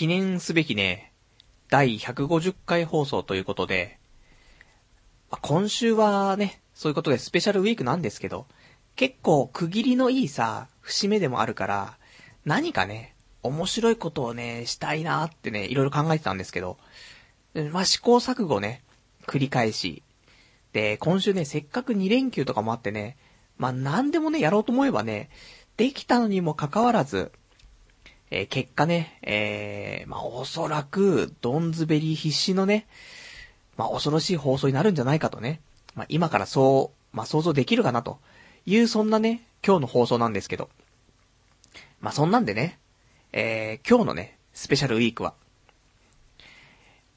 記念すべきね、第150回放送ということで、まあ、今週はね、そういうことでスペシャルウィークなんですけど、結構区切りのいいさ、節目でもあるから、何かね、面白いことをね、したいなーってね、いろいろ考えてたんですけど、まあ、試行錯誤ね、繰り返し。で、今週ね、せっかく2連休とかもあってね、まあ、何でもね、やろうと思えばね、できたのにもかかわらず、えー、結果ね、えー、まあ、おそらく、ドンズベリー必死のね、まあ、恐ろしい放送になるんじゃないかとね、まあ、今からそう、まあ、想像できるかなという、そんなね、今日の放送なんですけど。まあ、そんなんでね、えー、今日のね、スペシャルウィークは、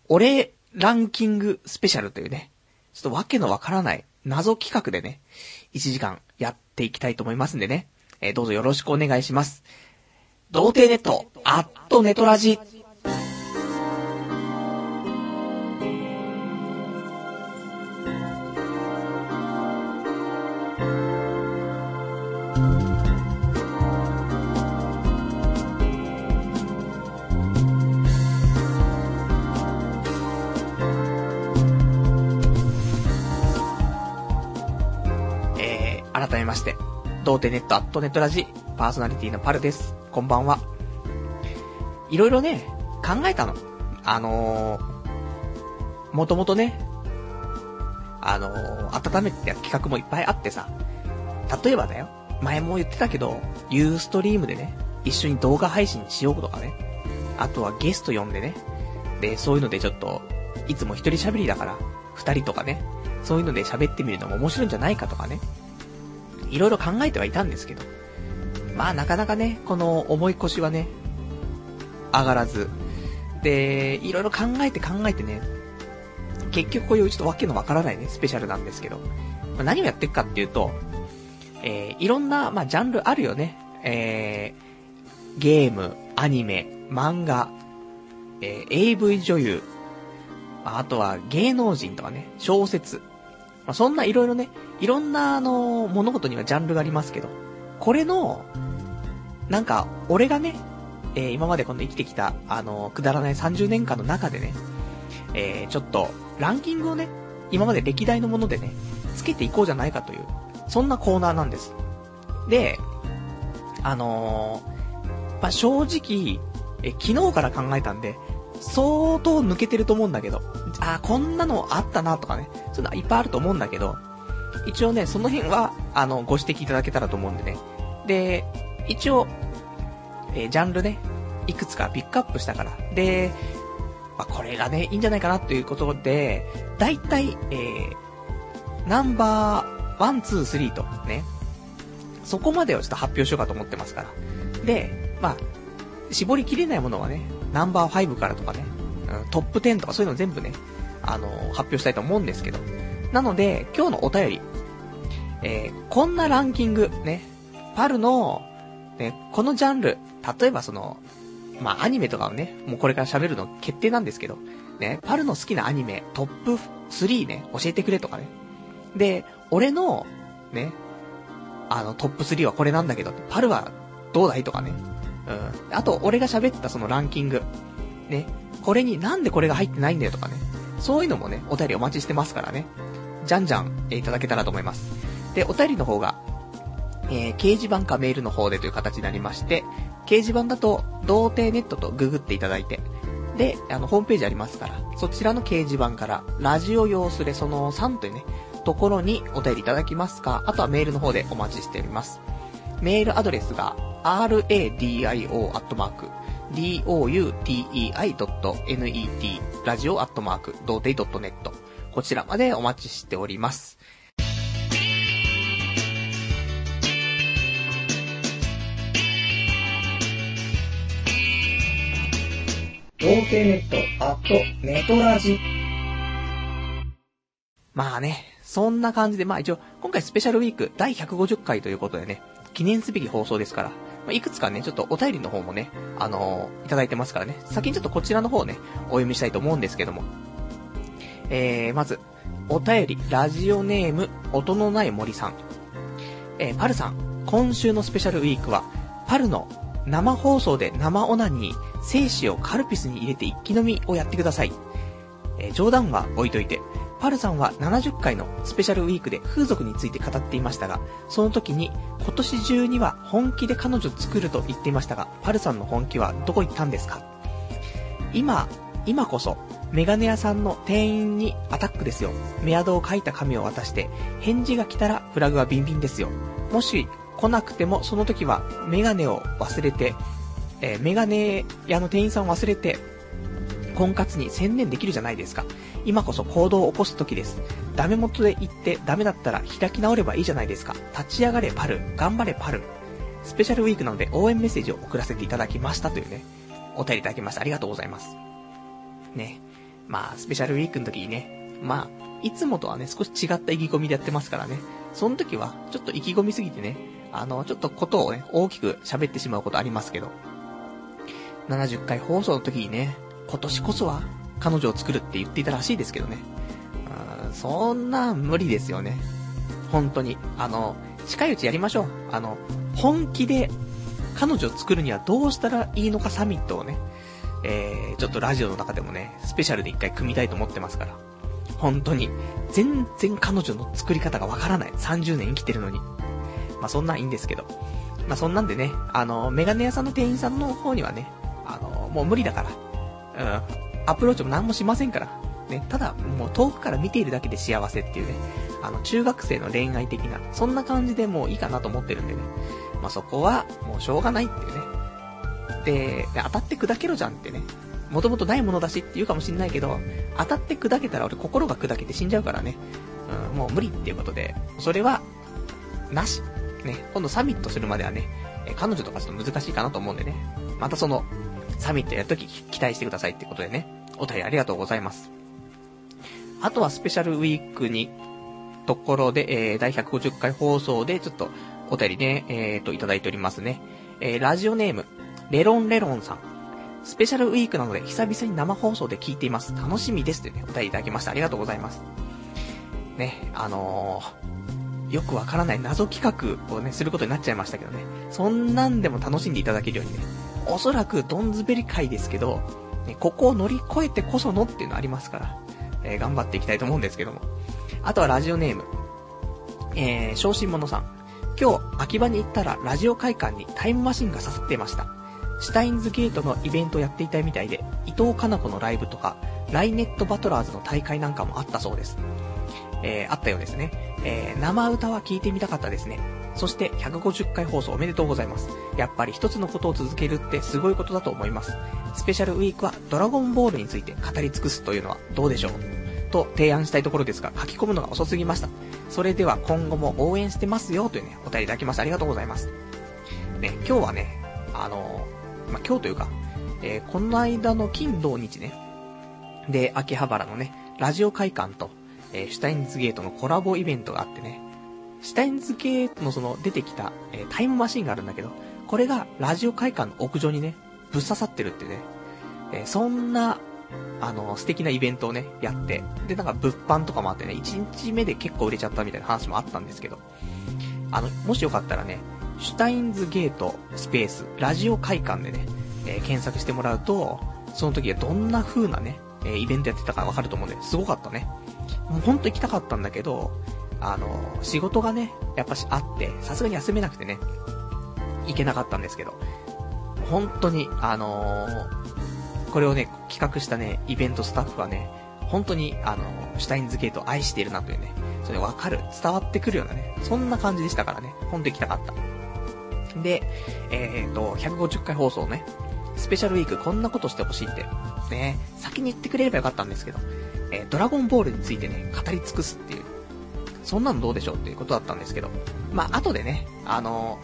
俺ランキングスペシャルというね、ちょっとわけのわからない謎企画でね、1時間やっていきたいと思いますんでね、えー、どうぞよろしくお願いします。童貞ネット、アットネトラジ。えー、改めまして、童貞ネットアットネットラジ、パーソナリティのパルです。こんばんは。いろいろね、考えたの。あのー、もともとね、あのー、温めてた企画もいっぱいあってさ、例えばだよ、前も言ってたけど、ユーストリームでね、一緒に動画配信しようとかね、あとはゲスト呼んでね、で、そういうのでちょっと、いつも一人喋りだから、二人とかね、そういうので喋ってみるのも面白いんじゃないかとかね、いろいろ考えてはいたんですけど、まあなかなかね、この重い腰はね、上がらず。で、いろいろ考えて考えてね、結局こういうちょっとわけのわからないね、スペシャルなんですけど、まあ、何をやっていくかっていうと、えー、いろんな、まあ、ジャンルあるよね。えー、ゲーム、アニメ、漫画、えー、AV 女優、あとは芸能人とかね、小説。まあ、そんないろいろね、いろんなあの、物事にはジャンルがありますけど、これの、なんか、俺がね、えー、今までこの生きてきた、あの、くだらない30年間の中でね、えー、ちょっと、ランキングをね、今まで歴代のものでね、つけていこうじゃないかという、そんなコーナーなんです。で、あの、まあ、正直、え、昨日から考えたんで、相当抜けてると思うんだけど、あ、こんなのあったなとかね、そういうのはいっぱいあると思うんだけど、一応ね、その辺は、あの、ご指摘いただけたらと思うんでね、で、一応、えー、ジャンルね、いくつかピックアップしたから。で、まあ、これがね、いいんじゃないかなということで、だいたい、えー、ナンバーワン、ツー、スリーとね、そこまでをちょっと発表しようかと思ってますから。で、まあ、絞りきれないものはね、ナンバーファイブからとかね、トップ10とかそういうの全部ね、あのー、発表したいと思うんですけど。なので、今日のお便り、えー、こんなランキング、ね、パルの、ね、このジャンル、例えばその、まあ、アニメとかをね、もうこれから喋るの決定なんですけど、ね、パルの好きなアニメ、トップ3ね、教えてくれとかね。で、俺の、ね、あの、トップ3はこれなんだけど、パルはどうだいとかね。うん。あと、俺が喋ってたそのランキング。ね。これになんでこれが入ってないんだよとかね。そういうのもね、お便りお待ちしてますからね。じゃんじゃん、えいただけたらと思います。で、お便りの方が、えー、掲示板かメールの方でという形になりまして、掲示板だと、童貞ネットとググっていただいて、で、あの、ホームページありますから、そちらの掲示板から、ラジオ用すれその3というね、ところにお便りいただきますか、あとはメールの方でお待ちしております。メールアドレスが、radio.doutei.net、ラジオアットマーク、童貞 .net、こちらまでお待ちしております。童貞ネット、アット、ネトラジ。まあね、そんな感じで、まあ一応、今回スペシャルウィーク第150回ということでね、記念すべき放送ですから、まあ、いくつかね、ちょっとお便りの方もね、あのー、いただいてますからね、先にちょっとこちらの方ね、お読みしたいと思うんですけども。えー、まず、お便り、ラジオネーム、音のない森さん。えー、パルさん、今週のスペシャルウィークは、パルの生放送で生オナニー、精子をカルピスに入れて一気飲みをやってください。えー、冗談は置いといて、パルさんは70回のスペシャルウィークで風俗について語っていましたが、その時に今年中には本気で彼女作ると言っていましたが、パルさんの本気はどこ行ったんですか？今、今こそ、メガネ屋さんの店員にアタックですよ。メアドを書いた紙を渡して、返事が来たらフラグはビンビンですよ。もし来なくても、その時はメガネを忘れて、えー、メガネ屋の店員さんを忘れて、婚活に専念できるじゃないですか。今こそ行動を起こす時です。ダメ元で言ってダメだったら開き直ればいいじゃないですか。立ち上がれパル、頑張れパル。スペシャルウィークなので応援メッセージを送らせていただきましたというね、お便りいただきました。ありがとうございます。ね。まあ、スペシャルウィークの時にね、まあ、いつもとはね、少し違った意気込みでやってますからね。その時は、ちょっと意気込みすぎてね、あの、ちょっとことをね、大きく喋ってしまうことありますけど。70回放送の時にね、今年こそは彼女を作るって言っていたらしいですけどね。そんな無理ですよね。本当に。あの、近いうちやりましょう。あの、本気で彼女を作るにはどうしたらいいのかサミットをね、えー、ちょっとラジオの中でもね、スペシャルで一回組みたいと思ってますから。本当に。全然彼女の作り方がわからない。30年生きてるのに。まあ、そんなんいいんですけど。まあ、そんなんでね、あの、メガネ屋さんの店員さんの方にはね、あの、もう無理だから。うん。アプローチも何もしませんから。ね、ただ、もう遠くから見ているだけで幸せっていうね、あの、中学生の恋愛的な、そんな感じでもういいかなと思ってるんでね。まあ、そこは、もうしょうがないっていうね。で、当たって砕けろじゃんってね。もともとないものだしって言うかもしんないけど、当たって砕けたら俺心が砕けて死んじゃうからね。うん、もう無理っていうことで、それは、なし。ね、今度サミットするまではね、え彼女とかちょっと難しいかなと思うんでね。またその、サミットやるとき期待してくださいってことでね。お便りありがとうございます。あとはスペシャルウィークに、ところで、えー、第150回放送でちょっとお便りね、えーと、いただいておりますね。えー、ラジオネーム、レロンレロンさん。スペシャルウィークなので久々に生放送で聞いています。楽しみです。というね、お便りいただきました。ありがとうございます。ね、あのー、よくわからない謎企画をね、することになっちゃいましたけどね。そんなんでも楽しんでいただけるようにね。おそらくドンズベリ会ですけど、ね、ここを乗り越えてこそのっていうのありますから、えー、頑張っていきたいと思うんですけども。あとはラジオネーム。えー、昇進者さん。今日、秋葉に行ったらラジオ会館にタイムマシンが刺さっていました。シュタインズゲートのイベントをやっていたみたいで、伊藤かな子のライブとか、ライネットバトラーズの大会なんかもあったそうです。えー、あったようですね。えー、生歌は聞いてみたかったですね。そして150回放送おめでとうございます。やっぱり一つのことを続けるってすごいことだと思います。スペシャルウィークはドラゴンボールについて語り尽くすというのはどうでしょうと提案したいところですが、書き込むのが遅すぎました。それでは今後も応援してますよというね、お便りいただきました。ありがとうございます。ね、今日はね、あのまあ、今日というか、えー、この間の金土日ね、で、秋葉原のね、ラジオ会館と、えー、シュタインズゲートのコラボイベントがあってね、シュタインズゲートのその出てきた、えー、タイムマシンがあるんだけど、これがラジオ会館の屋上にね、ぶっ刺さってるってね、えー、そんな、あの、素敵なイベントをね、やって、で、なんか物販とかもあってね、1日目で結構売れちゃったみたいな話もあったんですけど、あの、もしよかったらね、シュタインズゲートスペースラジオ会館でね、えー、検索してもらうと、その時はどんな風なね、え、イベントやってたかわかると思うんで、すごかったね。もうほんと行きたかったんだけど、あの、仕事がね、やっぱしあって、さすがに休めなくてね、行けなかったんですけど、本当に、あのー、これをね、企画したね、イベントスタッフはね、本当に、あのシュタインズゲートを愛しているなというね、それわかる、伝わってくるようなね、そんな感じでしたからね、ほんと行きたかった。で、えっ、ー、と、150回放送ね、スペシャルウィークこんなことしてほしいって、ね、先に言ってくれればよかったんですけど、え、ドラゴンボールについてね、語り尽くすっていう、そんなのどうでしょうっていうことだったんですけど、まあ、後でね、あの、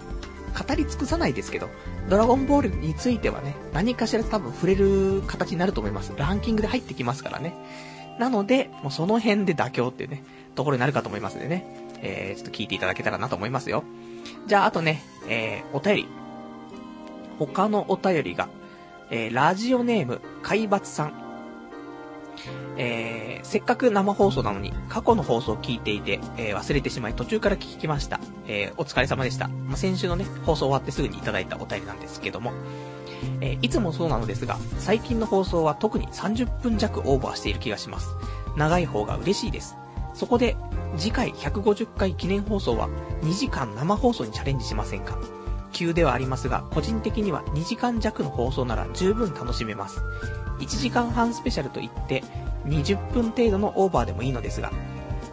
語り尽くさないですけど、ドラゴンボールについてはね、何かしら多分触れる形になると思います。ランキングで入ってきますからね。なので、もうその辺で妥協っていうね、ところになるかと思いますんでね、えー、ちょっと聞いていただけたらなと思いますよ。じゃあ、あとね、えー、お便り。他のお便りが、えー、ラジオネーム、海抜さん。えー、せっかく生放送なのに、過去の放送を聞いていて、えー、忘れてしまい途中から聞きました。えー、お疲れ様でした。まあ、先週のね、放送終わってすぐにいただいたお便りなんですけども、えいつもそうなのですが、最近の放送は特に30分弱オーバーしている気がします。長い方が嬉しいです。そこで、次回150回記念放送は2時間生放送にチャレンジしませんか？急ではありますが、個人的には2時間弱の放送なら十分楽しめます。1時間半スペシャルといって、20分程度のオーバーでもいいのですが、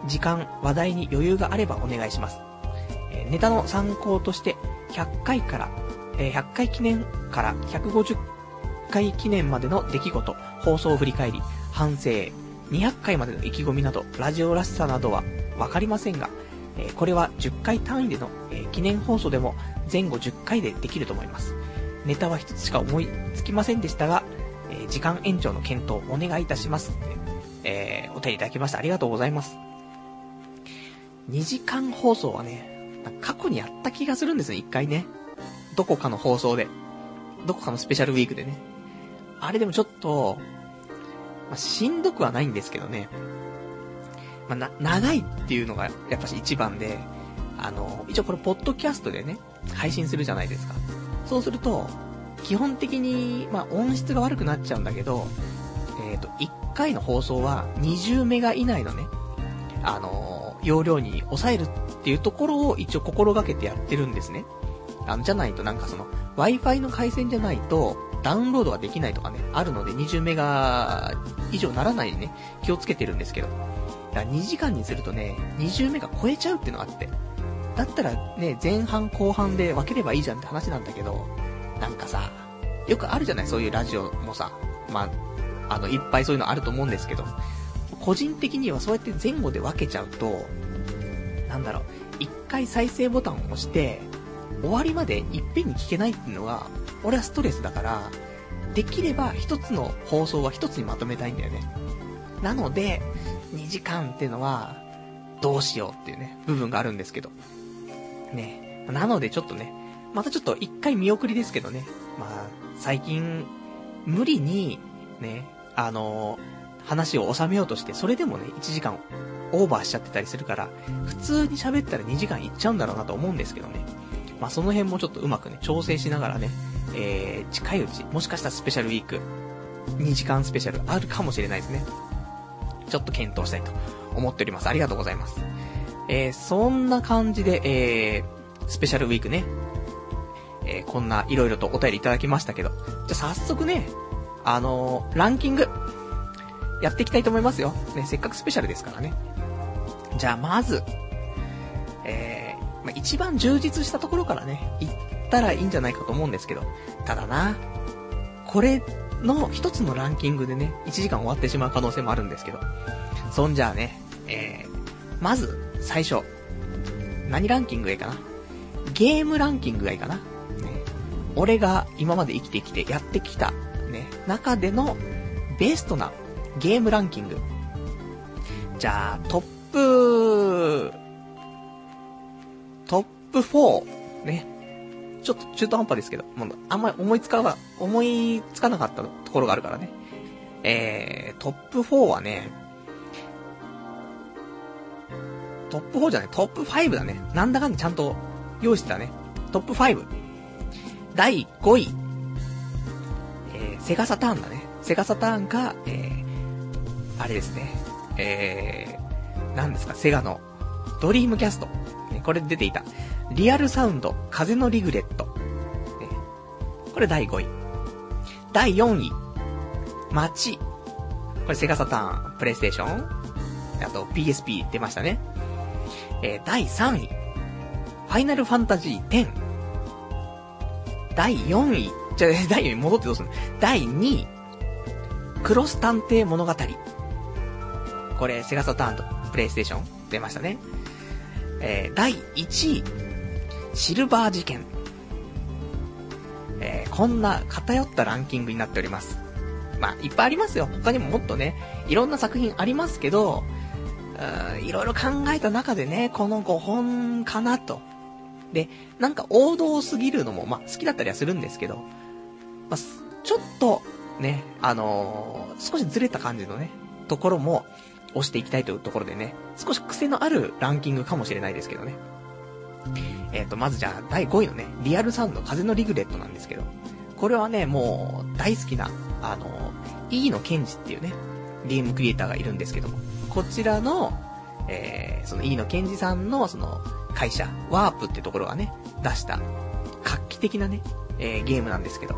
時間、話題に余裕があればお願いします。えネタの参考として、100回から、え100回記念から150回記念までの出来事、放送を振り返り、反省、200回までの意気込みなど、ラジオらしさなどはわかりませんが、えこれは10回単位での、え記念放送でも前後10回でできると思います。ネタは一つしか思いつきませんでしたが、時間延長の検討お願いいたしますって、えーお手いただきました。ありがとうございます。2時間放送はね、過去にやった気がするんですね、一回ね。どこかの放送で。どこかのスペシャルウィークでね。あれでもちょっと、まあ、しんどくはないんですけどね。まあ、な、長いっていうのがやっぱし一番で、あの、一応これポッドキャストでね、配信するじゃないですか。そうすると、基本的に、まあ、音質が悪くなっちゃうんだけど、えっ、と、1回の放送は20メガ以内のね、あの、容量に抑えるっていうところを一応心がけてやってるんですね。あの、じゃないとなんかその、Wi-Fi の回線じゃないと、ダウンロードができないとかね、あるので20メガ以上ならないにね、気をつけてるんですけど。だから2時間にするとね、20メガ超えちゃうっていうのがあって。だったらね、前半後半で分ければいいじゃんって話なんだけど、なんかさ、よくあるじゃない？そういうラジオもさ。まあ、あの、いっぱいそういうのあると思うんですけど、個人的にはそうやって前後で分けちゃうと、なんだろう、一回再生ボタンを押して、終わりまでいっぺんに聞けないっていうのは、俺はストレスだから、できれば一つの放送は一つにまとめたいんだよね。なので、2時間っていうのは、どうしようっていうね、部分があるんですけど。ね。なのでちょっとね、またちょっと一回見送りですけどね。まあ、最近、無理に、ね、あの話を収めようとして、それでもね、1時間オーバーしちゃってたりするから、普通に喋ったら2時間いっちゃうんだろうなと思うんですけどね。まあ、その辺もちょっとうまくね、調整しながらね、えー、近いうち、もしかしたらスペシャルウィーク、2時間スペシャルあるかもしれないですね。ちょっと検討したいと思っております。ありがとうございます。えー、そんな感じで、えー、スペシャルウィークね、えー、こんないろいろとお便りいただきましたけど、じゃあ早速ね、あのー、ランキング、やっていきたいと思いますよ。ね、せっかくスペシャルですからね。じゃあまず、えー、まあ、一番充実したところからね、行ったらいいんじゃないかと思うんですけど、ただな、これの一つのランキングでね、1時間終わってしまう可能性もあるんですけど、そんじゃあね、えー、まず、最初、何ランキングがいいかな？ゲームランキングがいいかな？俺が今まで生きてきてやってきた、ね、中でのベストなゲームランキング。じゃあ、トップ、トップ4、ね。ちょっと中途半端ですけど、もうあんまり思いつかな、思いつかなかったところがあるからね。えー、トップ4はね、トップ4じゃない、トップ5だね。なんだかんだちゃんと用意してたね。トップ5。第5位。えー、セガサターンだね。セガサターンか、えー、あれですね。えー、なんですか、セガのドリームキャスト。これ出ていた。リアルサウンド、風のリグレット。これ第5位。第4位。街。これセガサターン、プレイステーション。あと PSP 出ましたね。えー、第3位。ファイナルファンタジー10。第4位。じゃ、第4位戻ってどうするの？第2位。クロス探偵物語。これ、セガサターンとプレイステーション出ましたね。えー、第1位。シルバー事件。えー、こんな偏ったランキングになっております。まあ、いっぱいありますよ。他にももっとね、いろんな作品ありますけど、うーんいろいろ考えた中でね、この5本かなと。で、なんか王道すぎるのも、まあ、好きだったりはするんですけど、まあ、ちょっと、ね、あのー少しずれた感じのね、ところも、押していきたいというところでね、少し癖のあるランキングかもしれないですけどね。えっ、と、まずじゃあ、第5位のね、リアルサウンド風のリグレットなんですけど、これはね、もう、大好きな、あの、E のケンジっていうね、ゲームクリエイターがいるんですけども、こちらの、えー、その E のケンジさんの、その、会社、ワープってところがね、出した、画期的なね、えー、ゲームなんですけど。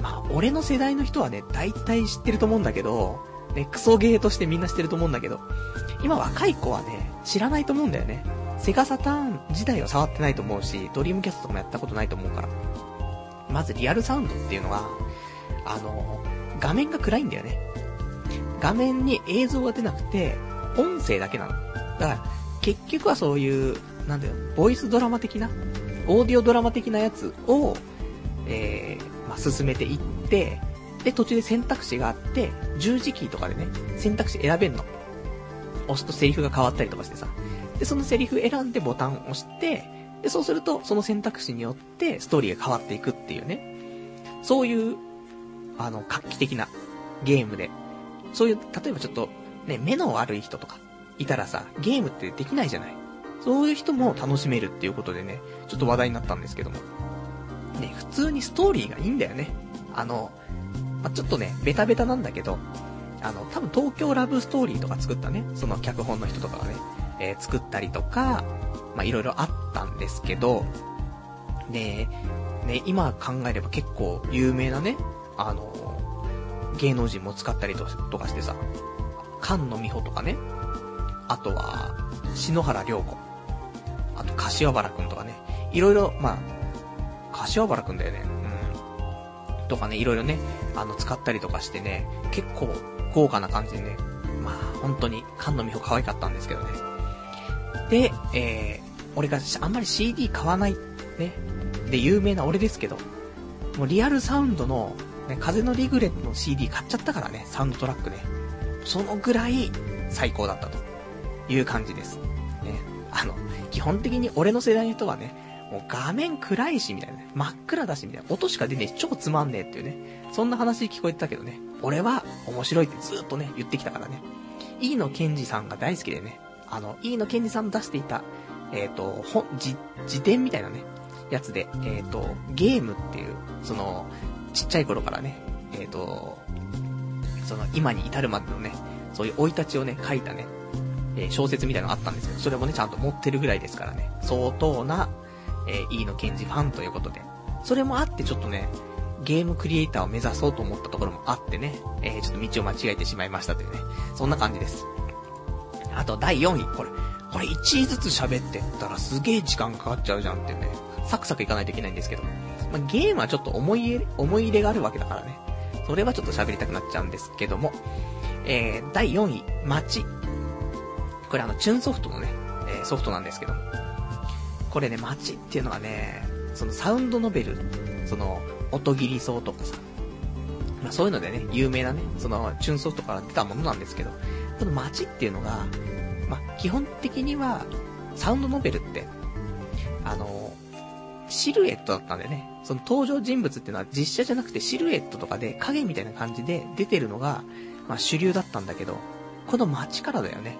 まあ、俺の世代の人はね、大体知ってると思うんだけど、ね、クソゲーとしてみんな知ってると思うんだけど、今若い子はね、知らないと思うんだよね。セガサターン自体は触ってないと思うし、ドリームキャストとかもやったことないと思うから。まずリアルサウンドっていうのは、あの、画面が暗いんだよね。画面に映像が出なくて、音声だけなの。だから、結局はそういう、なんだよ、ボイスドラマ的な、オーディオドラマ的なやつを、えー、まあ、進めていって、で、途中で選択肢があって、十字キーとかでね、選択肢選べんの。押すとセリフが変わったりとかしてさ。で、そのセリフ選んでボタンを押して、で、そうすると、その選択肢によってストーリーが変わっていくっていうね。そういう、あの、画期的なゲームで。そういう、例えばちょっと、ね、目の悪い人とか、いたらさ、ゲームってできないじゃない。そういう人も楽しめるっていうことでね、ちょっと話題になったんですけども。ね、普通にストーリーがいいんだよね。あの、まあ、ちょっとね、ベタベタなんだけど、あの、多分東京ラブストーリーとか作ったね、その脚本の人とかがね、えー、作ったりとか、まあ、いろいろあったんですけど、で、ね、今考えれば結構有名なね、あの、芸能人も使ったりとかしてさ、菅野美穂とかね、あとは、篠原涼子、と柏原くんとかね、いろいろ、まあ、柏原くんだよね、うん。とかね、いろいろね、あの、使ったりとかしてね、結構豪華な感じでね、まあ、本当に、菅野美穂可愛かったんですけどね。で、えー、俺があんまり CD 買わない、ね、で有名な俺ですけど、もうリアルサウンドの、ね、風のリグレットの CD 買っちゃったからね、サウンドトラックね。そのぐらい最高だったという感じです。あの、基本的に俺の世代の人はね、もう画面暗いし、みたいなね。真っ暗だし、みたいな。音しか出ねえし、超つまんねえっていうね。そんな話聞こえてたけどね。俺は面白いってずっとね、言ってきたからね。飯野健二さんが大好きでね。あの、飯野健二さん出していた、えっ、ー、と、本、じ、辞典みたいなね、やつで、えっ、ー、と、ゲームっていう、その、ちっちゃい頃からね、えっ、ー、と、その、今に至るまでのね、そういう生い立ちをね、書いたね、え小説みたいなのあったんですけど、それもね、ちゃんと持ってるぐらいですからね、相当な、えー、飯野健二ファンということで、それもあってちょっとね、ゲームクリエイターを目指そうと思ったところもあってね、えー、ちょっと道を間違えてしまいましたというね、そんな感じです。あと、第4位、これ。これ1位ずつ喋ってったらすげえ時間かかっちゃうじゃんってね、サクサクいかないといけないんですけど。まあ、ゲームはちょっと思い入れ、思い入れがあるわけだからね。それはちょっと喋りたくなっちゃうんですけども。えー、第4位、街。これあの、チューンソフトのね、えー、ソフトなんですけど。これね、街っていうのはね、そのサウンドノベル、その、音切り層とかさ、まあそういうのでね、有名なね、その、チューンソフトから出たものなんですけど、この街っていうのが、まあ、基本的には、サウンドノベルって、あの、シルエットだったんでね、その登場人物っていうのは実写じゃなくてシルエットとかで影みたいな感じで出てるのが、まあ、主流だったんだけど、この街からだよね。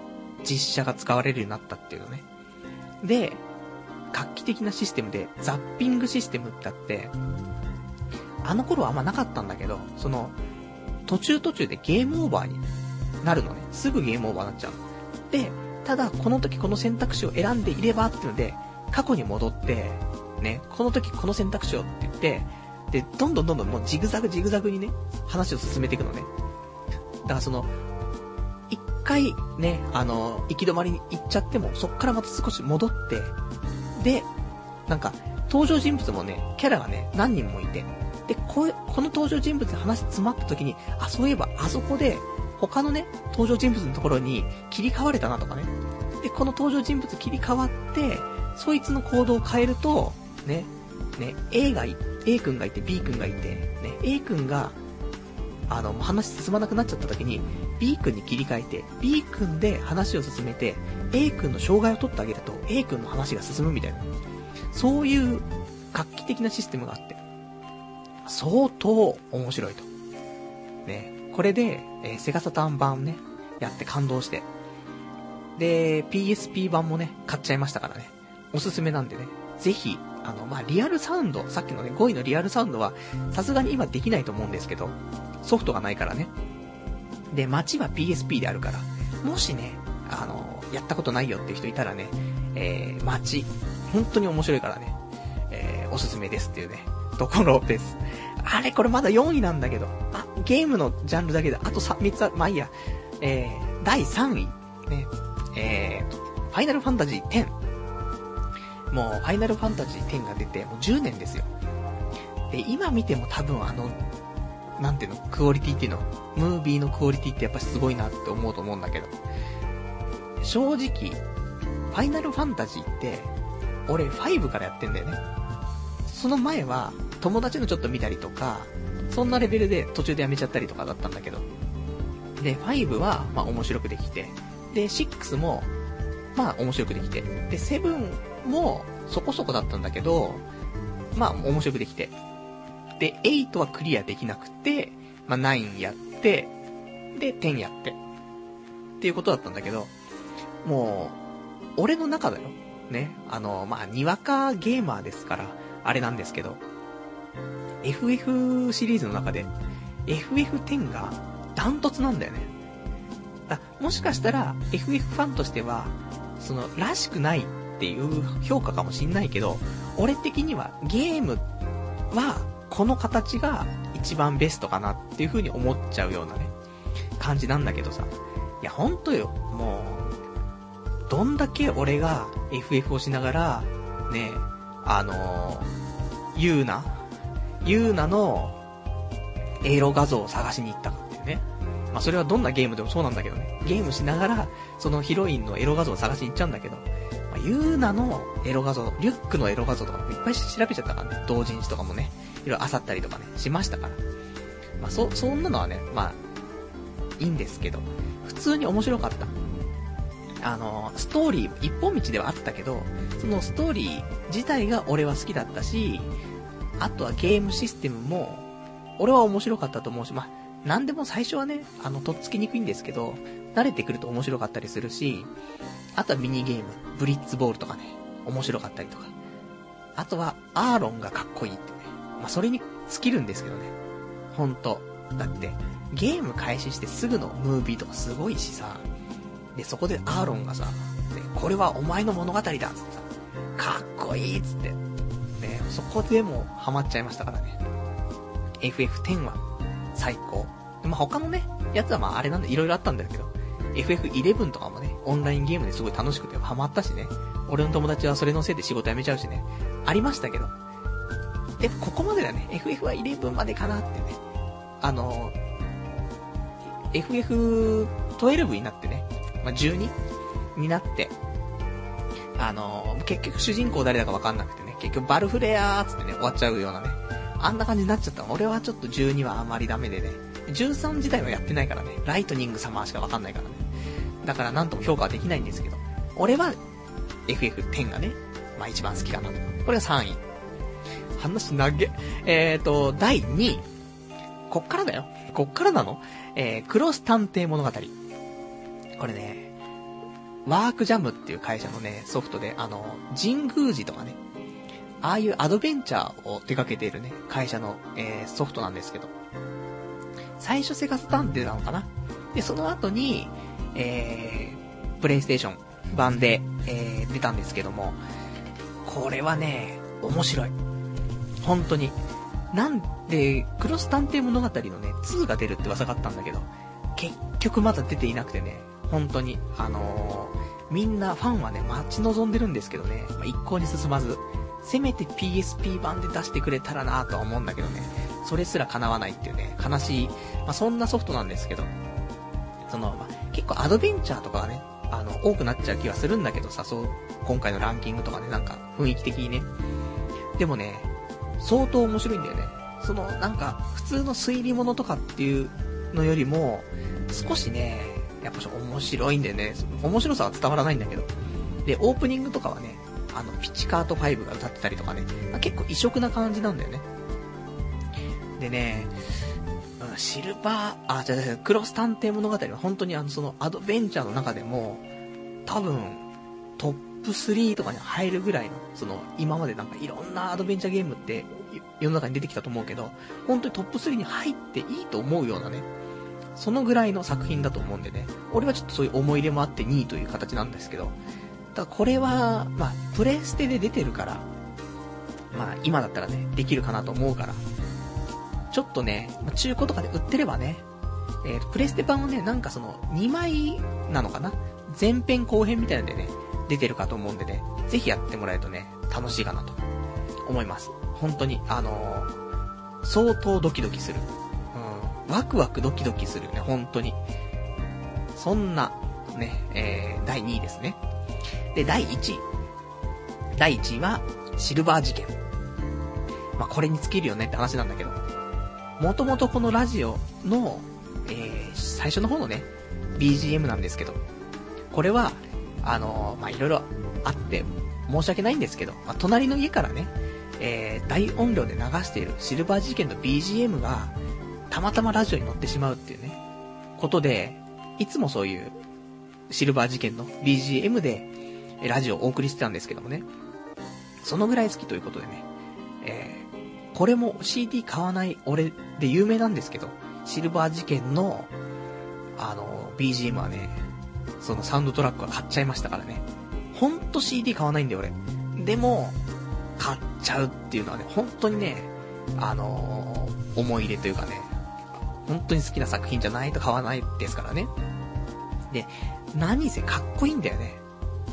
実写が使われるようになったっていうのね。で、画期的なシステムで、ザッピングシステムってあって、あの頃はあんまなかったんだけど、その、途中途中でゲームオーバーになるのね。すぐゲームオーバーになっちゃうの。で、ただ、この時この選択肢を選んでいればっていうので、過去に戻って、ね、この時この選択肢をって言って、で、どんどんどんどんもうジグザグジグザグにね、話を進めていくのね。だからその、回ね、あの、行き止まりに行っちゃっても、そっからまた少し戻って、で、なんか、登場人物もね、キャラがね、何人もいて、で、ここの登場人物で話詰まった時に、あ、そういえば、あそこで、他のね、登場人物のところに切り替われたなとかね。で、この登場人物切り替わって、そいつの行動を変えると、ね、ね、A がい、A 君がいて B 君がいて、ね、A 君が、あの、話進まなくなっちゃった時に、B 君に切り替えて、B 君で話を進めて、A 君の障害を取ってあげると、A 君の話が進むみたいな。そういう画期的なシステムがあって、相当面白いと。ね。これで、えー、セガサターン版をね、やって感動して。で、PSP 版もね、買っちゃいましたからね。おすすめなんでね、ぜひ、あの、まあ、リアルサウンド、さっきのね、5位のリアルサウンドは、さすがに今できないと思うんですけど、ソフトがないからね。で、街は PSP であるから、もしね、あの、やったことないよっていう人いたらね、えー、街、本当に面白いからね、えー、おすすめですっていうね、ところです。あれ、これまだ4位なんだけど、あ、ゲームのジャンルだけで、あと 3, 3つは、まあいいや、えー、第3位、ね、えー、ファイナルファンタジー10。もう、ファイナルファンタジー10が出て、もう10年ですよ。で、今見ても多分あの、なんていうの、クオリティっていうの、ムービーのクオリティってやっぱすごいなって思うと思うんだけど、正直、ファイナルファンタジーって、俺5からやってんだよね。その前は、友達のちょっと見たりとか、そんなレベルで途中でやめちゃったりとかだったんだけど。で、5は、まあ面白くできて、で、6も、まあ面白くできて、で、7もそこそこだったんだけど、まあ面白くできて、で、8はクリアできなくて、まあ9やって、で、10やって、っていうことだったんだけど、もう、俺の中だよ。ね。あの、まあ、にわかゲーマーですから、あれなんですけど、FF シリーズの中で、FF10 がダントツなんだよね。だもしかしたら、FF ファンとしては、その、らしくないっていう評価かもしんないけど、俺的にはゲームは、この形が一番ベストかなっていう風に思っちゃうようなね、感じなんだけどさ。いや、ほんとよ。もう、どんだけ俺が FF をしながら、ね、あのー、ユーナユーナのエロ画像を探しに行ったかっていうね。まあ、それはどんなゲームでもそうなんだけどね。ゲームしながら、そのヒロインのエロ画像を探しに行っちゃうんだけど、まあ、ユーナのエロ画像、リュックのエロ画像とかもいっぱい調べちゃったからね。同人誌とかもね、いろいろ漁ったりとかね、しましたから。まあ、そ、そんなのはね、まあ、いいんですけど、普通に面白かった。あの、ストーリー、一本道ではあったけど、そのストーリー自体が俺は好きだったし、あとはゲームシステムも、俺は面白かったと思うし、まあ、なんでも最初はね、あの、とっつきにくいんですけど、慣れてくると面白かったりするし、あとはミニゲーム、ブリッツボールとかね、面白かったりとか。あとは、アーロンがかっこいいって。まあ、それに尽きるんですけどね。ほんと。だって、ゲーム開始してすぐのムービーとかすごいしさ、で、そこでアーロンがさ、ね、これはお前の物語だっつってさ、かっこいいっつって、ね、そこでもハマっちゃいましたからね。FF10 は最高。まあ、他のね、やつはまああれなんで、いろいろあったんだけど、FF11 とかもね、オンラインゲームですごい楽しくてハマったしね。俺の友達はそれのせいで仕事辞めちゃうしね。ありましたけど。で、ここまでだね。FF は11までかなってね。あの、FF12 になってね。まあ、12になって、あの結局主人公誰だかわかんなくてね。結局バルフレアーつってね、終わっちゃうようなね。あんな感じになっちゃった俺はちょっと12はあまりダメでね。13自体はやってないからね。ライトニング様しかわかんないからね。だからなんとも評価はできないんですけど。俺は FF10 がね、まあ一番好きかなと。これが3位。話投げ。えーと、第2位。こっからだよ。こっからなのえー、クロス探偵物語。これね、ワークジャムっていう会社のね、ソフトで、あの、神宮寺とかね、ああいうアドベンチャーを手掛けているね、会社の、えー、ソフトなんですけど、最初セガス探偵なのかなで、その後に、えー、プレイステーション版で、えー、出たんですけども、これはね、面白い。本当に。なんで、クロス探偵物語のね、2が出るって噂があったんだけど、結局まだ出ていなくてね、本当に、あのー、みんなファンはね、待ち望んでるんですけどね、まあ、一向に進まず、せめて PSP 版で出してくれたらなとは思うんだけどね、それすら叶わないっていうね、悲しい、まあ、そんなソフトなんですけど、その、まあ、結構アドベンチャーとかはね、あの、多くなっちゃう気はするんだけどさ、そう、今回のランキングとかね、なんか雰囲気的にね。でもね、相当面白いんだよね。その、なんか、普通の推理物とかっていうのよりも、少しね、やっぱ面白いんだよね。面白さは伝わらないんだけど。で、オープニングとかはね、あの、ピチカート5が歌ってたりとかね、まあ、結構異色な感じなんだよね。でね、シルバー、あ、じゃじゃクロス探偵物語は本当にあの、そのアドベンチャーの中でも、多分、トップ3とかに入るぐらいの、その、今までなんかいろんなアドベンチャーゲームって世の中に出てきたと思うけど、本当にトップ3に入っていいと思うようなね、そのぐらいの作品だと思うんでね、俺はちょっとそういう思い入れもあって2位という形なんですけど、ただこれは、まあ、プレステで出てるから、まあ、今だったらね、できるかなと思うから、ちょっとね、中古とかで売ってればね、えー、プレステ版はね、なんかその、2枚なのかな前編後編みたいなんでね、出てるかと思うんでね、ぜひやってもらえるとね、楽しいかなと思います。本当に、あのー、相当ドキドキする。うん、ワクワクドキドキするよね、本当に。そんな、ね、えー、第2位ですね。で、第1位。第1位は、シルバー事件。まあ、これに尽きるよねって話なんだけど。もともとこのラジオの、えー、最初の方のね、BGM なんですけど、これは、あの、まあ、いろいろあって、申し訳ないんですけど、まあ、隣の家からね、えー、大音量で流しているシルバー事件の BGM が、たまたまラジオに乗ってしまうっていうね、ことで、いつもそういうシルバー事件の BGM で、ラジオをお送りしてたんですけどもね。そのぐらい好きということでね。えー、これも CD 買わない俺で有名なんですけど、シルバー事件の、あの、BGM はね、そのサウンドトラックは買っちゃいましたからね。ほんと CD 買わないんだよ俺。でも、買っちゃうっていうのはね、本当にね、あのー、思い入れというかね、本当に好きな作品じゃないと買わないですからね。で、何せかっこいいんだよね。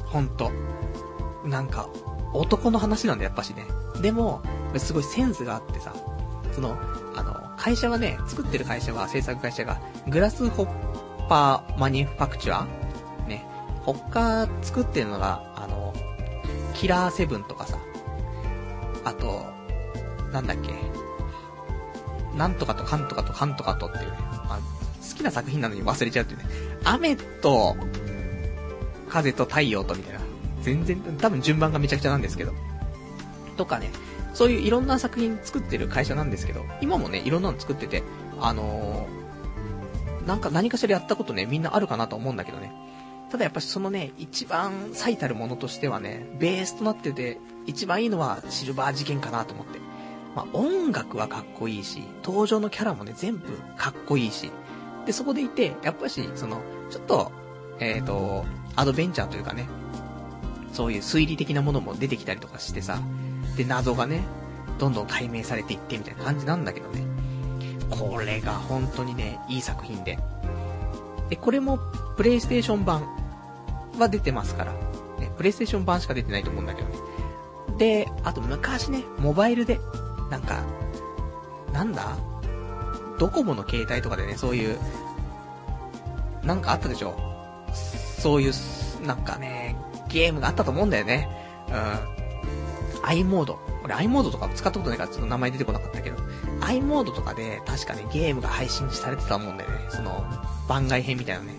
ほんと。なんか、男の話なんだやっぱしね。でも、すごいセンスがあってさ、その、あの、会社はね、作ってる会社は、制作会社が、グラスホッパーマニファクチュアね、ホッカー作ってるのが、あの、キラーセブンとかさ、あと、なんだっけ、なんとかとかんとかとかんとかとっていうね、あ好きな作品なのに忘れちゃうっていうね、雨と、風と太陽とみたいな、全然、多分順番がめちゃくちゃなんですけど、とかね、そういういろんな作品作ってる会社なんですけど、今もね、いろんなの作ってて、あのー、なんか何かしらやったことね、みんなあるかなと思うんだけどね。ただやっぱりそのね、一番最たるものとしてはね、ベースとなってて、一番いいのはシルバー事件かなと思って。まあ、音楽はかっこいいし、登場のキャラもね、全部かっこいいし。で、そこでいて、やっぱし、その、ちょっと、えっ、ー、と、アドベンチャーというかね、そういう推理的なものも出てきたりとかしてさ、で、謎がね、どんどん解明されていってみたいな感じなんだけどね。これが本当にね、いい作品で。で、これも、プレイステーション版は出てますから。ね、プレイステーション版しか出てないと思うんだけどね。で、あと昔ね、モバイルで、なんか、なんだ？ドコモの携帯とかでね、そういう、なんかあったでしょ？そういう、なんかね、ゲームがあったと思うんだよね。うん。i モード。俺 i モードとか使ったことないからちょっと名前出てこなかったけど、i モードとかで確かね、ゲームが配信されてたと思うんだよね。その、番外編みたいなね。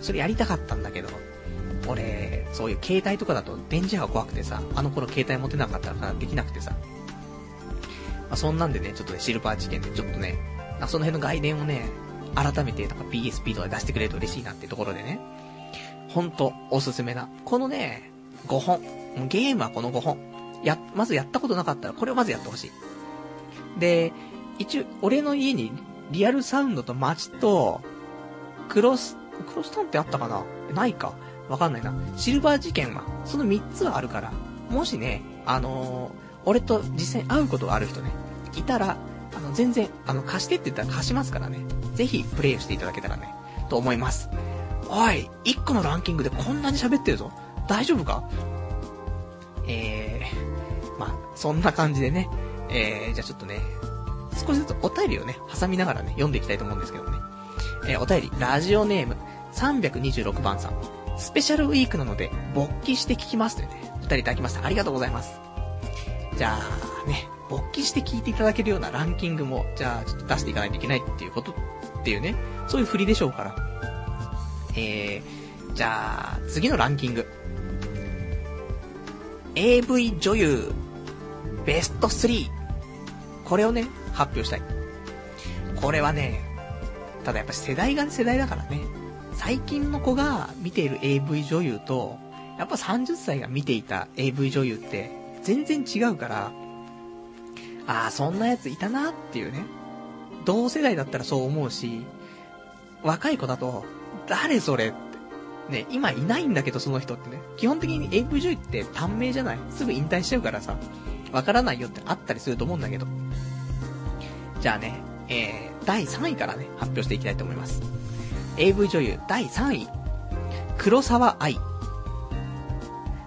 それやりたかったんだけど、俺、そういう携帯とかだと電磁波怖くてさ、あの頃携帯持てなかったからできなくてさ。まあ、そんなんでね、ちょっとね、シルバー事件でちょっとね、その辺の概念をね、改めてなんか PSP とか出してくれると嬉しいなってところでね。ほんと、おすすめな。このね、5本。ゲームはこの5本。や、まずやったことなかったら、これをまずやってほしい。で、一応、俺の家に、リアルサウンドと街と、クロス、クロスタンってあったかな？ないか。わかんないな。シルバー事件は、その3つはあるから、もしね、あのー、俺と実際に会うことがある人ね、いたら、あの、全然、あの、貸してって言ったら貸しますからね。ぜひ、プレイしていただけたらね、と思います。おい、1個のランキングでこんなに喋ってるぞ。大丈夫か？えー、まあ、そんな感じでね、えー、じゃあちょっとね、少しずつお便りをね、挟みながらね、読んでいきたいと思うんですけどね。えー、お便り、ラジオネーム、326番さん。スペシャルウィークなので、勃起して聞きますというね、二人いただきました。ありがとうございます。じゃあ、ね、勃起して聞いていただけるようなランキングも、じゃあ、ちょっと出していかないといけないっていうこと、っていうね、そういう振りでしょうから。えー、じゃあ、次のランキング。AV 女優、ベスト3。これをね、発表したい。これはね、ただやっぱ世代が世代だからね。最近の子が見ている AV 女優と、やっぱ30歳が見ていた AV 女優って全然違うから、ああ、そんなやついたなっていうね。同世代だったらそう思うし、若い子だと、誰それって。ね、今いないんだけどその人ってね。基本的に AV 女優って短命じゃない？すぐ引退しちゃうからさ、わからないよってあったりすると思うんだけど。じゃあね、えー、第3位からね、発表していきたいと思います。AV 女優第3位。黒沢愛。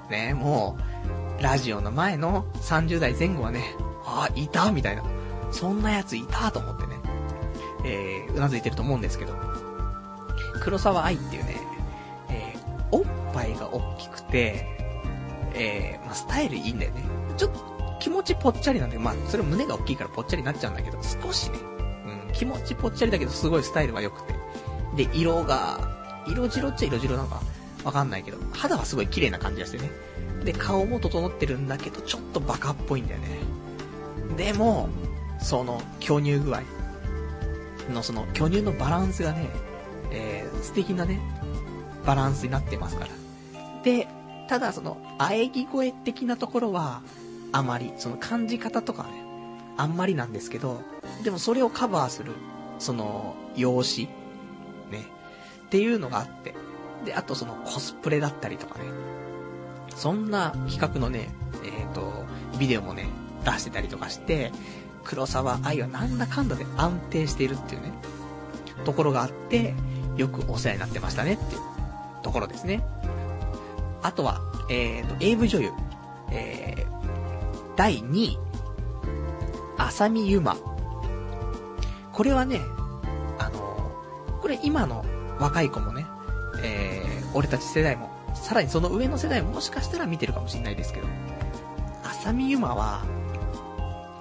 ね、もう、ラジオの前の30代前後はね、あ、いたみたいな。そんなやついたと思ってね、えー、うなずいてると思うんですけど。黒沢愛っていうね、えー、おっぱいが大きくて、えー、まあ、スタイルいいんだよね。ちょっと、気持ちぽっちゃりなんで、まあ、それ胸が大きいからぽっちゃりになっちゃうんだけど、少しね、うん、気持ちぽっちゃりだけど、すごいスタイルは良くて。で、色が、色白っちゃ色白なんか、わかんないけど、肌はすごい綺麗な感じがしてね。で、顔も整ってるんだけど、ちょっとバカっぽいんだよね。でも、その、巨乳具合の、その、巨乳のバランスがね、えー、素敵なね、バランスになってますから。で、ただその、喘ぎ声的なところは、あまり、その感じ方とかね、あんまりなんですけど、でもそれをカバーする、その、容姿、っていうのがあって、で、あとそのコスプレだったりとかね、そんな企画のね、えっ、ー、と、ビデオもね、出してたりとかして、黒沢愛はなんだかんだで安定しているっていうね、ところがあって、よくお世話になってましたねっていうところですね。あとは、えっ、ー、と、AV 女優、えー、第2位、浅見ゆま。これはね、あの、これ今の若い子もね、えー、俺たち世代も、さらにその上の世代ももしかしたら見てるかもしれないですけど、浅見ゆまは、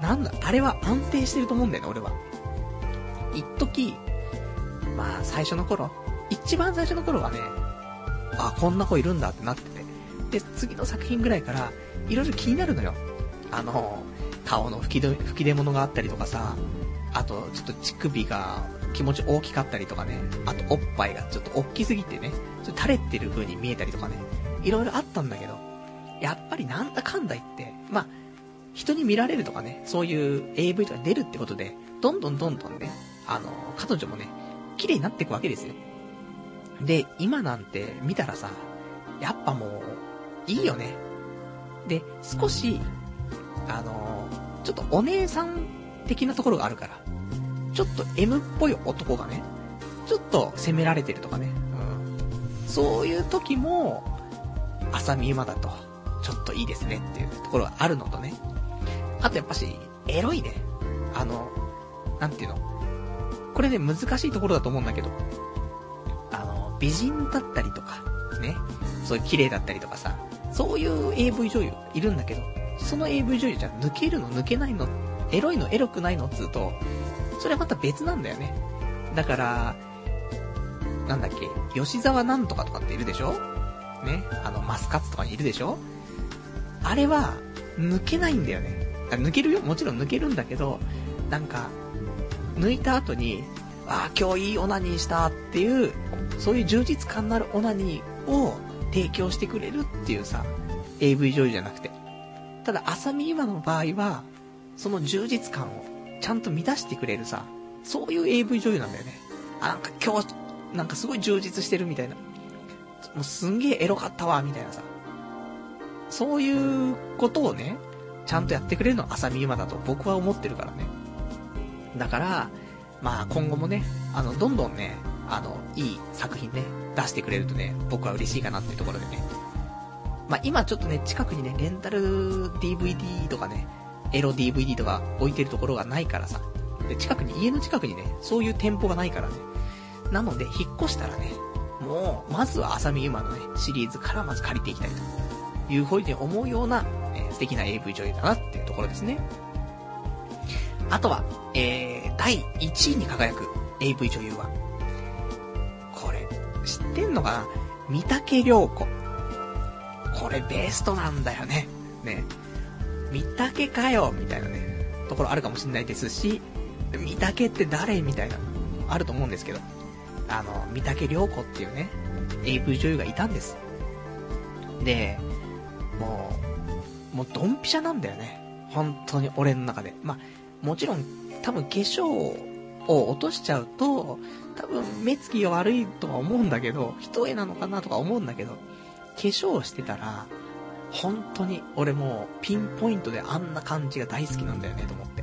なんだ、あれは安定してると思うんだよね、俺は。一時、まあ、最初の頃、一番最初の頃はね、あ、こんな子いるんだってなってて。で、次の作品ぐらいから、いろいろ気になるのよ。あの、顔の吹き吹き出物があったりとかさ、あと、ちょっと乳首が気持ち大きかったりとかね、あとおっぱいがちょっと大きすぎてね、ちょっと垂れてる風に見えたりとかね、いろいろあったんだけど、やっぱりなんだかんだ言って、まあ、人に見られるとかね、そういう AV とか出るってことで、どんどんどんどんね、あの、彼女もね、綺麗になっていくわけですよ。で、今なんて見たらさ、やっぱもう、いいよね。で、少し、あの、ちょっとお姉さん的なところがあるから、ちょっと M っぽい男がね、ちょっと責められてるとかね、うん。そういう時も、浅見馬だと、ちょっといいですねっていうところがあるのとね。あとやっぱし、エロいね。あの、なんていうの。これね、難しいところだと思うんだけど、あの、美人だったりとか、ね。そういう綺麗だったりとかさ、そういう AV 女優いるんだけど、その AV 女優じゃ抜けるの抜けないの、エロいのエロくないのっつうと、それはまた別なんだよね。だから、なんだっけ、吉沢なんとかとかっているでしょ？ね？あの、マスカッツとかにいるでしょ？あれは、抜けないんだよね。抜けるよ。もちろん抜けるんだけど、なんか、抜いた後に、ああ、今日いいオナニーしたっていう、そういう充実感のあるオナニーを提供してくれるっていうさ、AV 女優じゃなくて。ただ、浅見今の場合は、その充実感をちゃんと満たしてくれるさ、そういう AV 女優なんだよね。あ、なんか今日、なんかすごい充実してるみたいな。もうすんげえエロかったわ、みたいなさ。そういうことをね、ちゃんとやってくれるのは浅見ゆまだと僕は思ってるからね。だから、まあ今後もね、あの、どんどんね、あの、いい作品ね、出してくれるとね、僕は嬉しいかなっていうところでね。まあ今ちょっとね、近くにね、レンタル DVD とかね、エロ DVD とか置いてるところがないからさ。で、近くに、家の近くにね、そういう店舗がないからね。なので、引っ越したらね、もう、まずは浅見ゆまのね、シリーズからまず借りていきたいというふうに思うようなえ、素敵な AV 女優だなっていうところですね。あとは、えー、第1位に輝く AV 女優は、これ、知ってんのかな？三竹良子。これベストなんだよね。ね。三竹かよみたいなね、ところあるかもしんないですし、三竹って誰？みたいな、あると思うんですけど、あの、三竹良子っていうね、AV 女優がいたんです。で、もう、もうドンピシャなんだよね。本当に俺の中で。まあ、もちろん、多分化粧を落としちゃうと、多分目つきが悪いとは思うんだけど、一重なのかなとか思うんだけど、化粧してたら、本当に俺もうピンポイントであんな感じが大好きなんだよねと思って。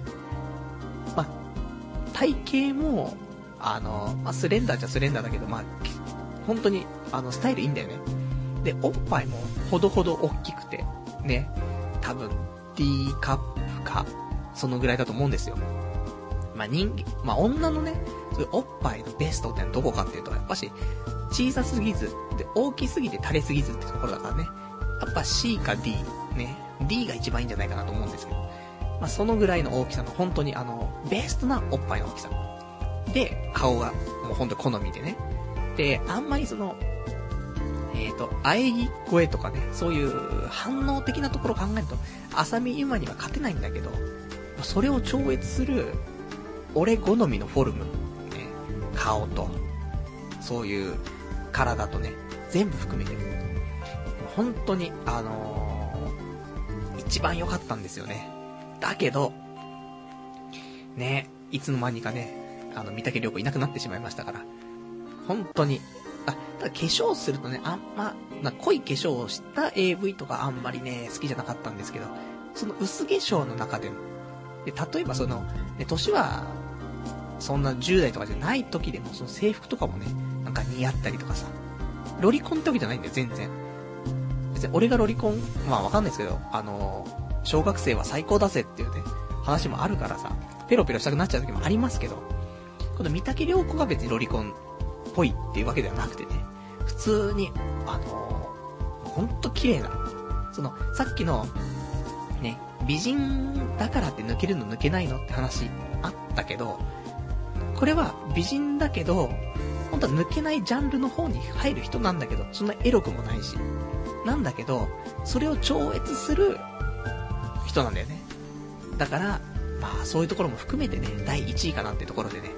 まあ、体型も、あの、まあ、スレンダーじゃスレンダーだけど、まあ、本当に、あの、スタイルいいんだよね。で、おっぱいもほどほど大きくて、ね、多分 D カップか、そのぐらいだと思うんですよ。まあ、人間、まあ、女のね、そういうおっぱいのベストってのはどこかっていうと、やっぱし、小さすぎず、で、大きすぎて垂れすぎずってところだからね。やっぱ C か D、ね。D が一番いいんじゃないかなと思うんですけど。まあ、そのぐらいの大きさの、本当にあの、ベストなおっぱいの大きさ。で、顔が、もう本当に好みでね。で、あんまりその、えっ、ー、と、喘ぎ声とかね、そういう反応的なところを考えると、浅見ゆまには勝てないんだけど、それを超越する、俺好みのフォルム、ね、顔と、そういう体とね、全部含めて、本当に、あのー、一番良かったんですよね。だけど、ね、いつの間にかね、あの、三竹良子いなくなってしまいましたから、本当に、あ、ただ化粧するとね、あんま、な濃い化粧をした AV とかあんまりね、好きじゃなかったんですけど、その薄化粧の中でも、で、例えばその、ね、年は、そんな10代とかじゃない時でも、その制服とかもね、なんか似合ったりとかさ、ロリコンってわけじゃないんだよ、全然。別に俺がロリコン、まあわかんないですけど、あの、小学生は最高だぜっていうね、話もあるからさ、ペロペロしたくなっちゃう時もありますけど、この三竹良子が別にロリコンっぽいっていうわけではなくてね、普通に、あの、ほんと綺麗な、その、さっきの、ね、美人だからって抜けるの抜けないのって話あったけど、これは美人だけど、本当は抜けないジャンルの方に入る人なんだけど、そんなエロくもないし。なんだけど、それを超越する人なんだよね。だから、まあそういうところも含めてね、第1位かなってところでね。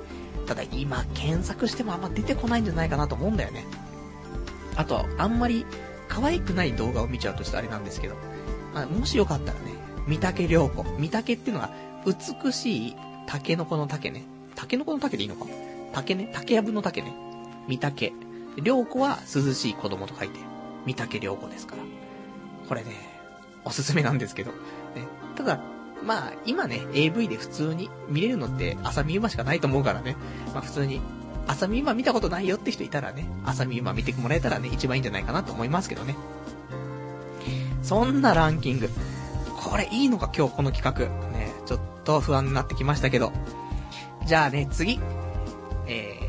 ただ今検索してもあんま出てこないんじゃないかなと思うんだよね。あと、あんまり可愛くない動画を見ちゃうとしてあれなんですけど、まあ、もしよかったらね、三竹良子。三竹っていうのは、美しいタケノコの竹ね。タケノコの竹でいいのか竹ね。竹やぶの竹ね。三竹。良子は涼しい子供と書いて、三竹良子ですから。これね、おすすめなんですけど。ね。ただ、まあ、今ね、AV で普通に見れるのって、浅見馬しかないと思うからね。まあ普通に、浅見馬見たことないよって人いたらね、浅見馬見てもらえたらね、一番いいんじゃないかなと思いますけどね。そんなランキング。これいいのか今日この企画。ね、ちょっと不安になってきましたけど。じゃあね、次。え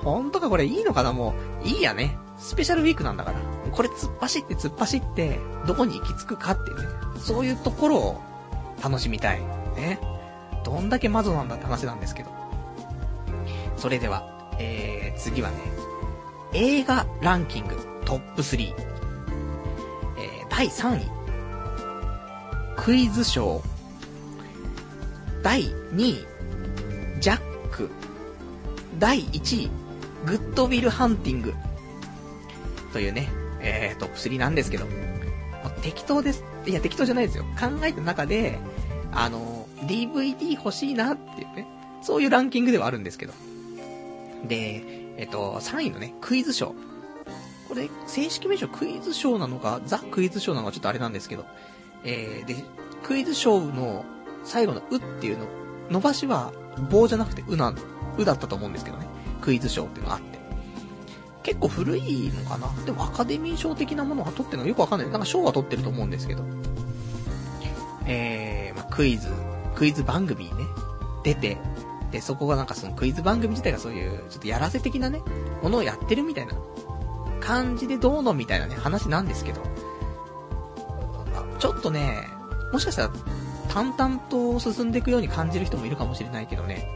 ー、ほんとかこれいいのかなもう、いいやね。スペシャルウィークなんだから。これ突っ走って突っ走って、どこに行き着くかっていうね。そういうところを楽しみたい。ね。どんだけマゾなんだって話なんですけど。それでは、えー、次はね、映画ランキングトップ3。えー、第3位。クイズショー。第2位。ジャック。第1位。グッドウィルハンティング。というね、えー、トップ3なんですけど。適当です。いや、適当じゃないですよ。考えた中で、あの、DVD 欲しいなっていうね、そういうランキングではあるんですけど。で、えっと、3位のね、クイズショー。これ、正式名称クイズショーなのか、ザ・クイズショーなのかちょっとあれなんですけど。えー、で、クイズショーの最後のうっていうの、伸ばしは棒じゃなくてうな、うだったと思うんですけどね。クイズショーっていうのがあって。結構古いのかな？でもアカデミー賞的なものは取ってるのよくわかんない。なんか賞は取ってると思うんですけど。えー、まあ、クイズ、クイズ番組にね、出て、で、そこがなんかそのクイズ番組自体がそういう、ちょっとやらせ的なね、ものをやってるみたいな。感じでどうのみたいなね、話なんですけど、ちょっとね、もしかしたら淡々と進んでいくように感じる人もいるかもしれないけどね、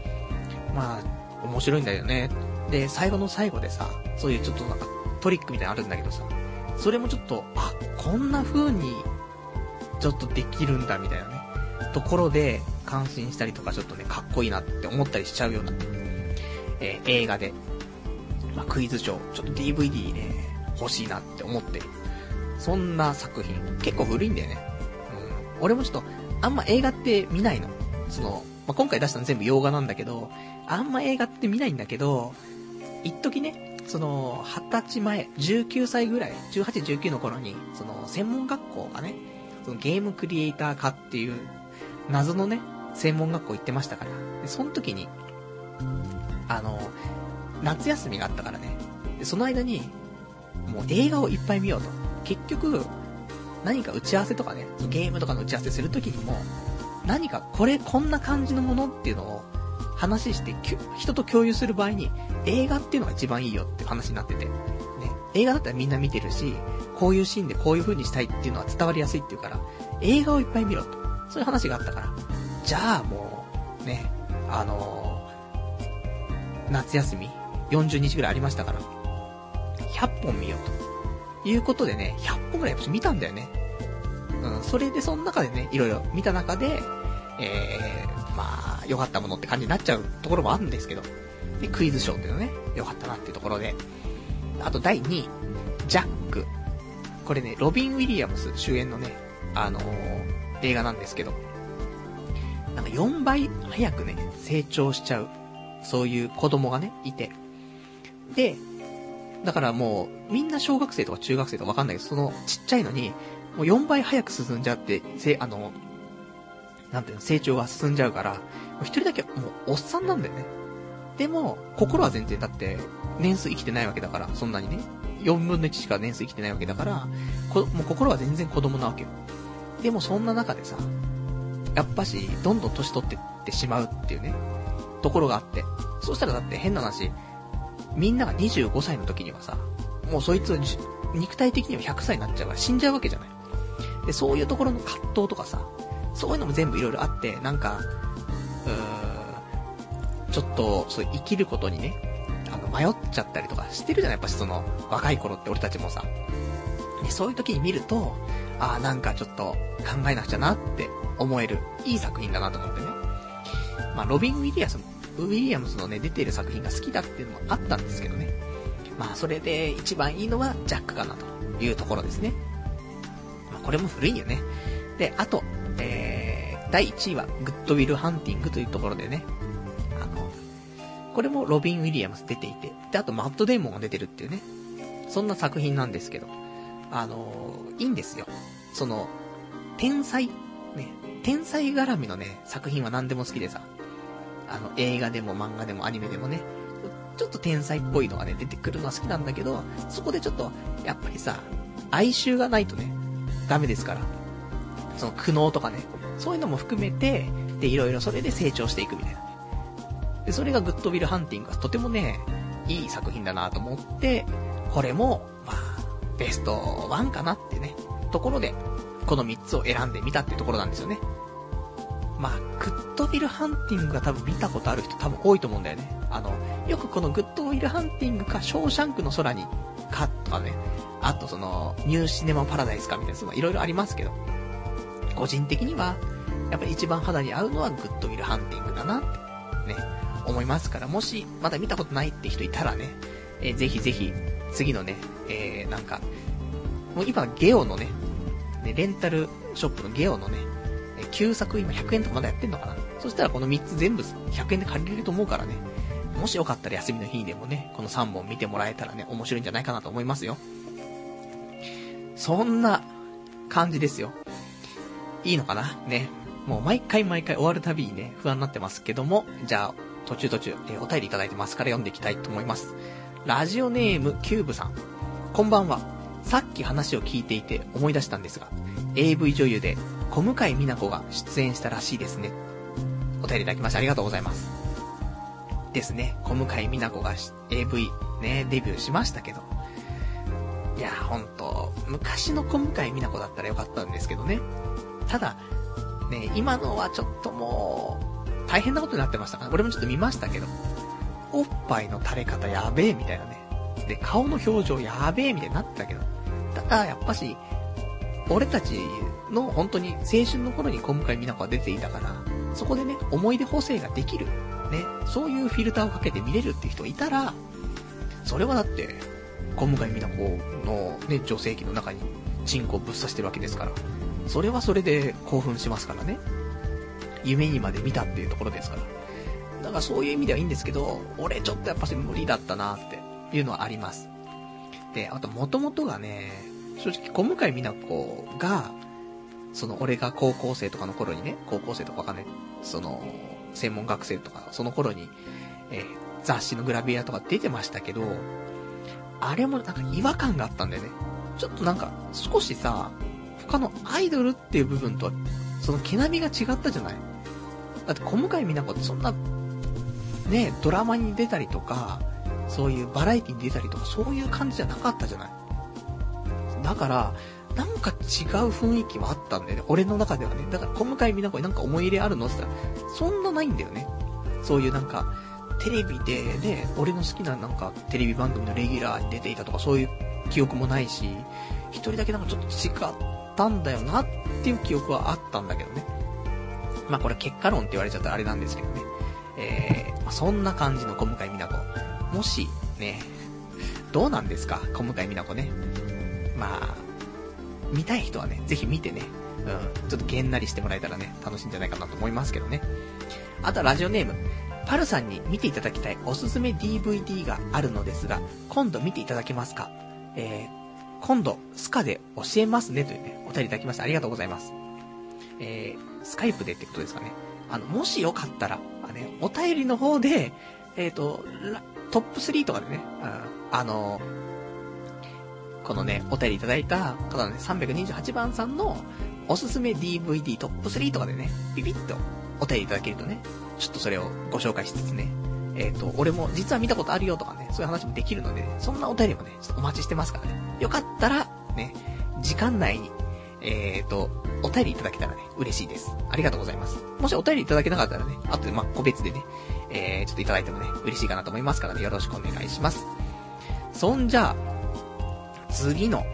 まあ、面白いんだよね。で、最後の最後でさ、そういうちょっとなんかトリックみたいなのあるんだけどさ、それもちょっと、あ、こんな風に、ちょっとできるんだみたいなね、ところで感心したりとかちょっとね、かっこいいなって思ったりしちゃうような、えー、映画で、まあ、クイズショー、ちょっと DVD ね、欲しいなって思ってる。そんな作品。結構古いんだよね。うん。俺もちょっと、あんま映画って見ないの。その、まあ、今回出したの全部洋画なんだけど、あんま映画って見ないんだけど、一時ね、その、二十歳前、19歳ぐらい、18、19の頃に、その、専門学校がね、そのゲームクリエイター科っていう、謎のね、専門学校行ってましたから。で、その時に、あの、夏休みがあったからね。で、その間に、もう映画をいっぱい見ようと。結局、何か打ち合わせとかね、ゲームとかの打ち合わせするときにも、何かこれこんな感じのものっていうのを話して、人と共有する場合に、映画っていうのが一番いいよって話になってて。ね。映画だったらみんな見てるし、こういうシーンでこういう風にしたいっていうのは伝わりやすいっていうから、映画をいっぱい見ろと。そういう話があったから。じゃあもう、ね、あのー、夏休み、40日ぐらいありましたから、100本見ようと。いうことでね、100本ぐらいやっぱ見たんだよね。うん、それでその中でね、いろいろ見た中で、えー、まあ、良かったものって感じになっちゃうところもあるんですけど、で、クイズショーっていうのね、良かったなっていうところで、あと第2位、ジャック。これね、ロビン・ウィリアムス主演のね、あのー、映画なんですけど、なんか4倍早くね、成長しちゃう、そういう子供がね、いて。で、だからもう、みんな小学生とか中学生とかわかんないけど、そのちっちゃいのに、もう4倍早く進んじゃって、せ、あの、なんていうの、成長が進んじゃうから、一人だけもうおっさんなんだよね。でも、心は全然だって、年数生きてないわけだから、そんなにね。4分の1しか年数生きてないわけだから、もう心は全然子供なわけよ。でもそんな中でさ、やっぱし、どんどん年取ってってしまうっていうね、ところがあって。そしたらだって変な話、みんなが25歳の時にはさ、もうそいつ肉体的には100歳になっちゃうから死んじゃうわけじゃない。で、そういうところの葛藤とかさ、そういうのも全部いろいろあって、なんか、うーん、ちょっと、そう生きることにね、あの、迷っちゃったりとかしてるじゃない？やっぱその、若い頃って俺たちもさ。で、そういう時に見ると、ああ、なんかちょっと考えなくちゃなって思える、いい作品だなと思ってね。まあ、ロビン・ウィリアムス、ウィリアムスのね、出てる作品が好きだっていうのもあったんですけどね。まあ、それで一番いいのはジャックかなというところですね。まあ、これも古いよね。で、あと、えー、第1位は、グッドウィル・ハンティングというところでね、あの、これもロビン・ウィリアムス出ていて、で、あとマット・デーモンが出てるっていうね、そんな作品なんですけど、あのいいんですよ。その、天才、ね、天才絡みのね、作品は何でも好きでさ、あの、映画でも漫画でもアニメでもね、ちょっと天才っぽいのがね、出てくるのは好きなんだけど、そこでちょっと、やっぱりさ、哀愁がないとね、ダメですから。その苦悩とかね、そういうのも含めて、で、いろいろそれで成長していくみたいなね。で、それがグッドウィルハンティングがとてもね、いい作品だなと思って、これも、まあ、ベスト1かなってね、ところで、この3つを選んでみたってところなんですよね。まあ、グッドウィルハンティングが多分見たことある人多分多いと思うんだよね。あの、よくこのグッドウィルハンティングか、ショーシャンクの空にかとかね、あとその、ニューシネマパラダイスかみたいな、そのいろいろありますけど、個人的には、やっぱり一番肌に合うのはグッドウィルハンティングだなって、ね、思いますから、もし、まだ見たことないって人いたらね、えー、ぜひぜひ、次のね、えー、なんか、もう今、ゲオのね、ね、レンタルショップのゲオのね、旧作今100円とかまだやってんのかなそしたらこの3つ全部100円で借りれると思うからね、もしよかったら休みの日にでもね、この3本見てもらえたらね、面白いんじゃないかなと思いますよ。そんな感じですよ。いいのかな？ね。もう毎回毎回終わるたびにね、不安になってますけども、じゃあ、途中途中、えー、お便りいただいてますから読んでいきたいと思います。ラジオネームキューブさん。こんばんは。さっき話を聞いていて思い出したんですが、AV 女優で小向井美奈子が出演したらしいですね。お便りいただきましてありがとうございます。ですね、小向井美奈子が AV ね、デビューしましたけど。いや、ほんと、昔の小向井美奈子だったらよかったんですけどね。ただ、ね、今のはちょっともう、大変なことになってましたか？ら、俺もちょっと見ましたけど、おっぱいの垂れ方やべえみたいなね。で、顔の表情やべえみたいになってたけど、ただ、やっぱし、俺たちの本当に青春の頃に小向井美奈子が出ていたから、そこでね、思い出補正ができる。ね、そういうフィルターをかけて見れるって人いたら、それはだって、小向井美奈子のね、女性器の中にチンコをぶっ刺してるわけですから。それはそれで興奮しますからね。夢にまで見たっていうところですから。だからそういう意味ではいいんですけど、俺ちょっとやっぱ無理だったなっていうのはあります。で、あと元々がね、正直小向井美奈子が、その俺が高校生とかの頃にね、高校生とかわかんない、その、専門学生とか、その頃に、えー、雑誌のグラビアとか出てましたけど、あれもなんか違和感があったんだよね。ちょっとなんか、少しさ、他のアイドルっていう部分とは、その毛並みが違ったじゃないだって小向井美奈子ってそんな、ね、ドラマに出たりとか、そういうバラエティに出たりとか、そういう感じじゃなかったじゃないだから、なんか違う雰囲気はあったんだよね。俺の中ではね。だから小向井美奈子になんか思い入れあるのって言ったら、そんなないんだよね。そういうなんか、テレビでね、俺の好きななんかテレビ番組のレギュラーに出ていたとかそういう記憶もないし、一人だけなんかちょっと違ったんだよなっていう記憶はあったんだけどね。まあこれ結果論って言われちゃったらあれなんですけどね。えー、まあ、そんな感じの小向井美奈子。もし、ね、どうなんですか？小向井美奈子ね。まあ、見たい人はね、ぜひ見てね、うん、ちょっとげんなりしてもらえたらね、楽しいんじゃないかなと思いますけどね。あとはラジオネーム、パルさんに見ていただきたいおすすめ DVD があるのですが、今度見ていただけますか？えー、今度、スカで教えますねというね、お便りいただきましてありがとうございます。えー、スカイプでってことですかね。あの、もしよかったら、あね、お便りの方で、えっ、ー、と、トップ3とかでね、ああの、このね、お便りいただいた方のね、328番さんのおすすめ DVD トップ3とかでね、ビビッとお便りいただけるとね、ちょっとそれをご紹介しつつね、えっ、ー、と、俺も実は見たことあるよとかね、そういう話もできるので、ね、そんなお便りもね、ちょっとお待ちしてますからね。よかったら、ね、時間内に、えっ、ー、と、お便りいただけたらね、嬉しいです。ありがとうございます。もしお便りいただけなかったらね、後でま、個別でね、えー、ちょっといただいてもね、嬉しいかなと思いますからね、よろしくお願いします。そんじゃあ、次の、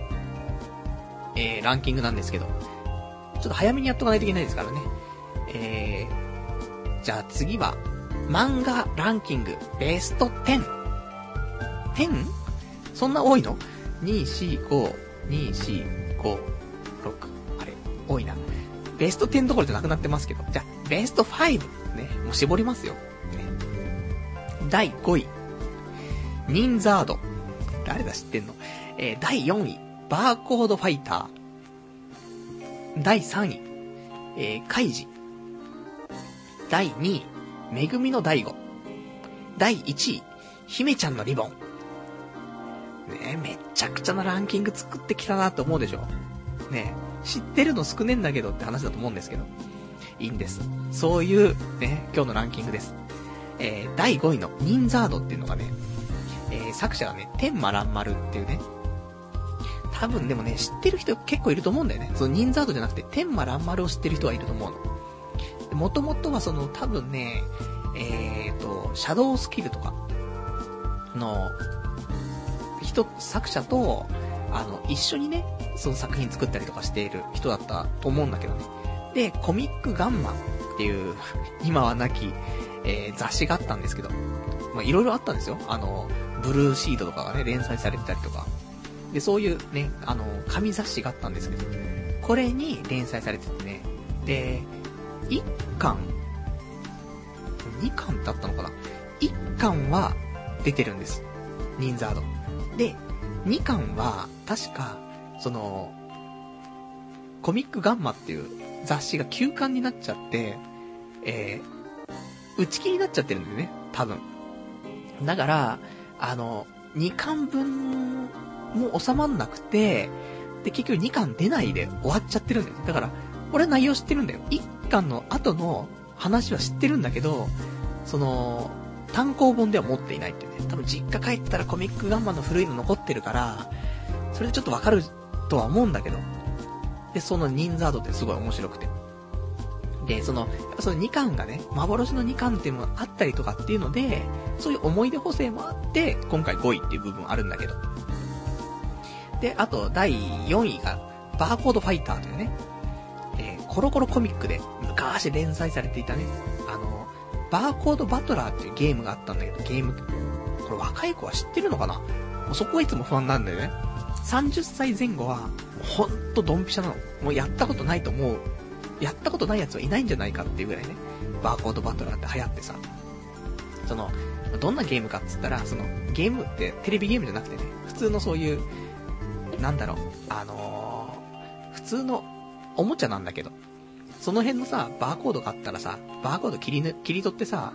えー、ランキングなんですけど、ちょっと早めにやっとかないといけないですからね。えー、じゃあ次は、漫画ランキングベスト10。10? そんな多いの ?2、4、5、2、4、5、6。あれ、多いな。ベスト10どころじゃなくなってますけど。じゃあ、ベスト5。ね、もう絞りますよ。ね。第5位。ニンザード。誰だ知ってんの？えー、第4位。バーコードファイター。第3位。えー、カイジ。第2位。めぐみの大悟。第1位、姫ちゃんのリボン。ねめっちゃくちゃなランキング作ってきたなって思うでしょね知ってるの少ねえんだけどって話だと思うんですけど。いいんです。そういう、ね、今日のランキングです。えー、第5位のニンザードっていうのがね、えー、作者がね、天馬蘭丸っていうね、多分でもね、知ってる人結構いると思うんだよね。そのニンザードじゃなくて、天馬蘭丸を知ってる人はいると思うの。もともとはその多分ね、えーと、シャドウスキルとかの、人、作者と、あの、一緒にね、その作品作ったりとかしている人だったと思うんだけどね。で、コミックガンマンっていう、今はなき、えー、雑誌があったんですけど、まあ、いろいろあったんですよ。あの、ブルーシードとかがね、連載されてたりとか。で、そういうね、あの、紙雑誌があったんですけど、これに連載されててね、で、1巻 ?2 巻ってあったのかな ?1 巻は出てるんです。ニンザード。で、2巻は、確か、その、コミックガンマっていう雑誌が休刊になっちゃって、えー、打ち切りになっちゃってるんだよね、多分。だから、あの、2巻分も収まんなくて、で、結局2巻出ないで終わっちゃってるんだよ。だから、俺は内容知ってるんだよ。巻の後の話は知ってるんだけど、その、単行本では持っていないってね。多分実家帰ったらコミックガンマの古いの残ってるから、それでちょっとわかるとは思うんだけど。で、そのニンザードってすごい面白くて。で、その、やっぱその2巻がね、幻の2巻っていうのがあったりとかっていうので、そういう思い出補正もあって、今回5位っていう部分あるんだけど。で、あと、第4位が、バーコードファイターというね、コロコロコミックで昔連載されていたね、あの、バーコードバトラーっていうゲームがあったんだけど、ゲーム、これ若い子は知ってるのかな？もうそこはいつも不安なんだよね。30歳前後は、ほんとドンピシャなの。もうやったことないと思う。やったことない奴はいないんじゃないかっていうぐらいね、バーコードバトラーって流行ってさ。その、どんなゲームかっつったら、その、ゲームってテレビゲームじゃなくてね、普通のそういう、なんだろう、あのー、普通のおもちゃなんだけど、その辺のさ、バーコードがあったらさ、バーコード切り、切り取ってさ、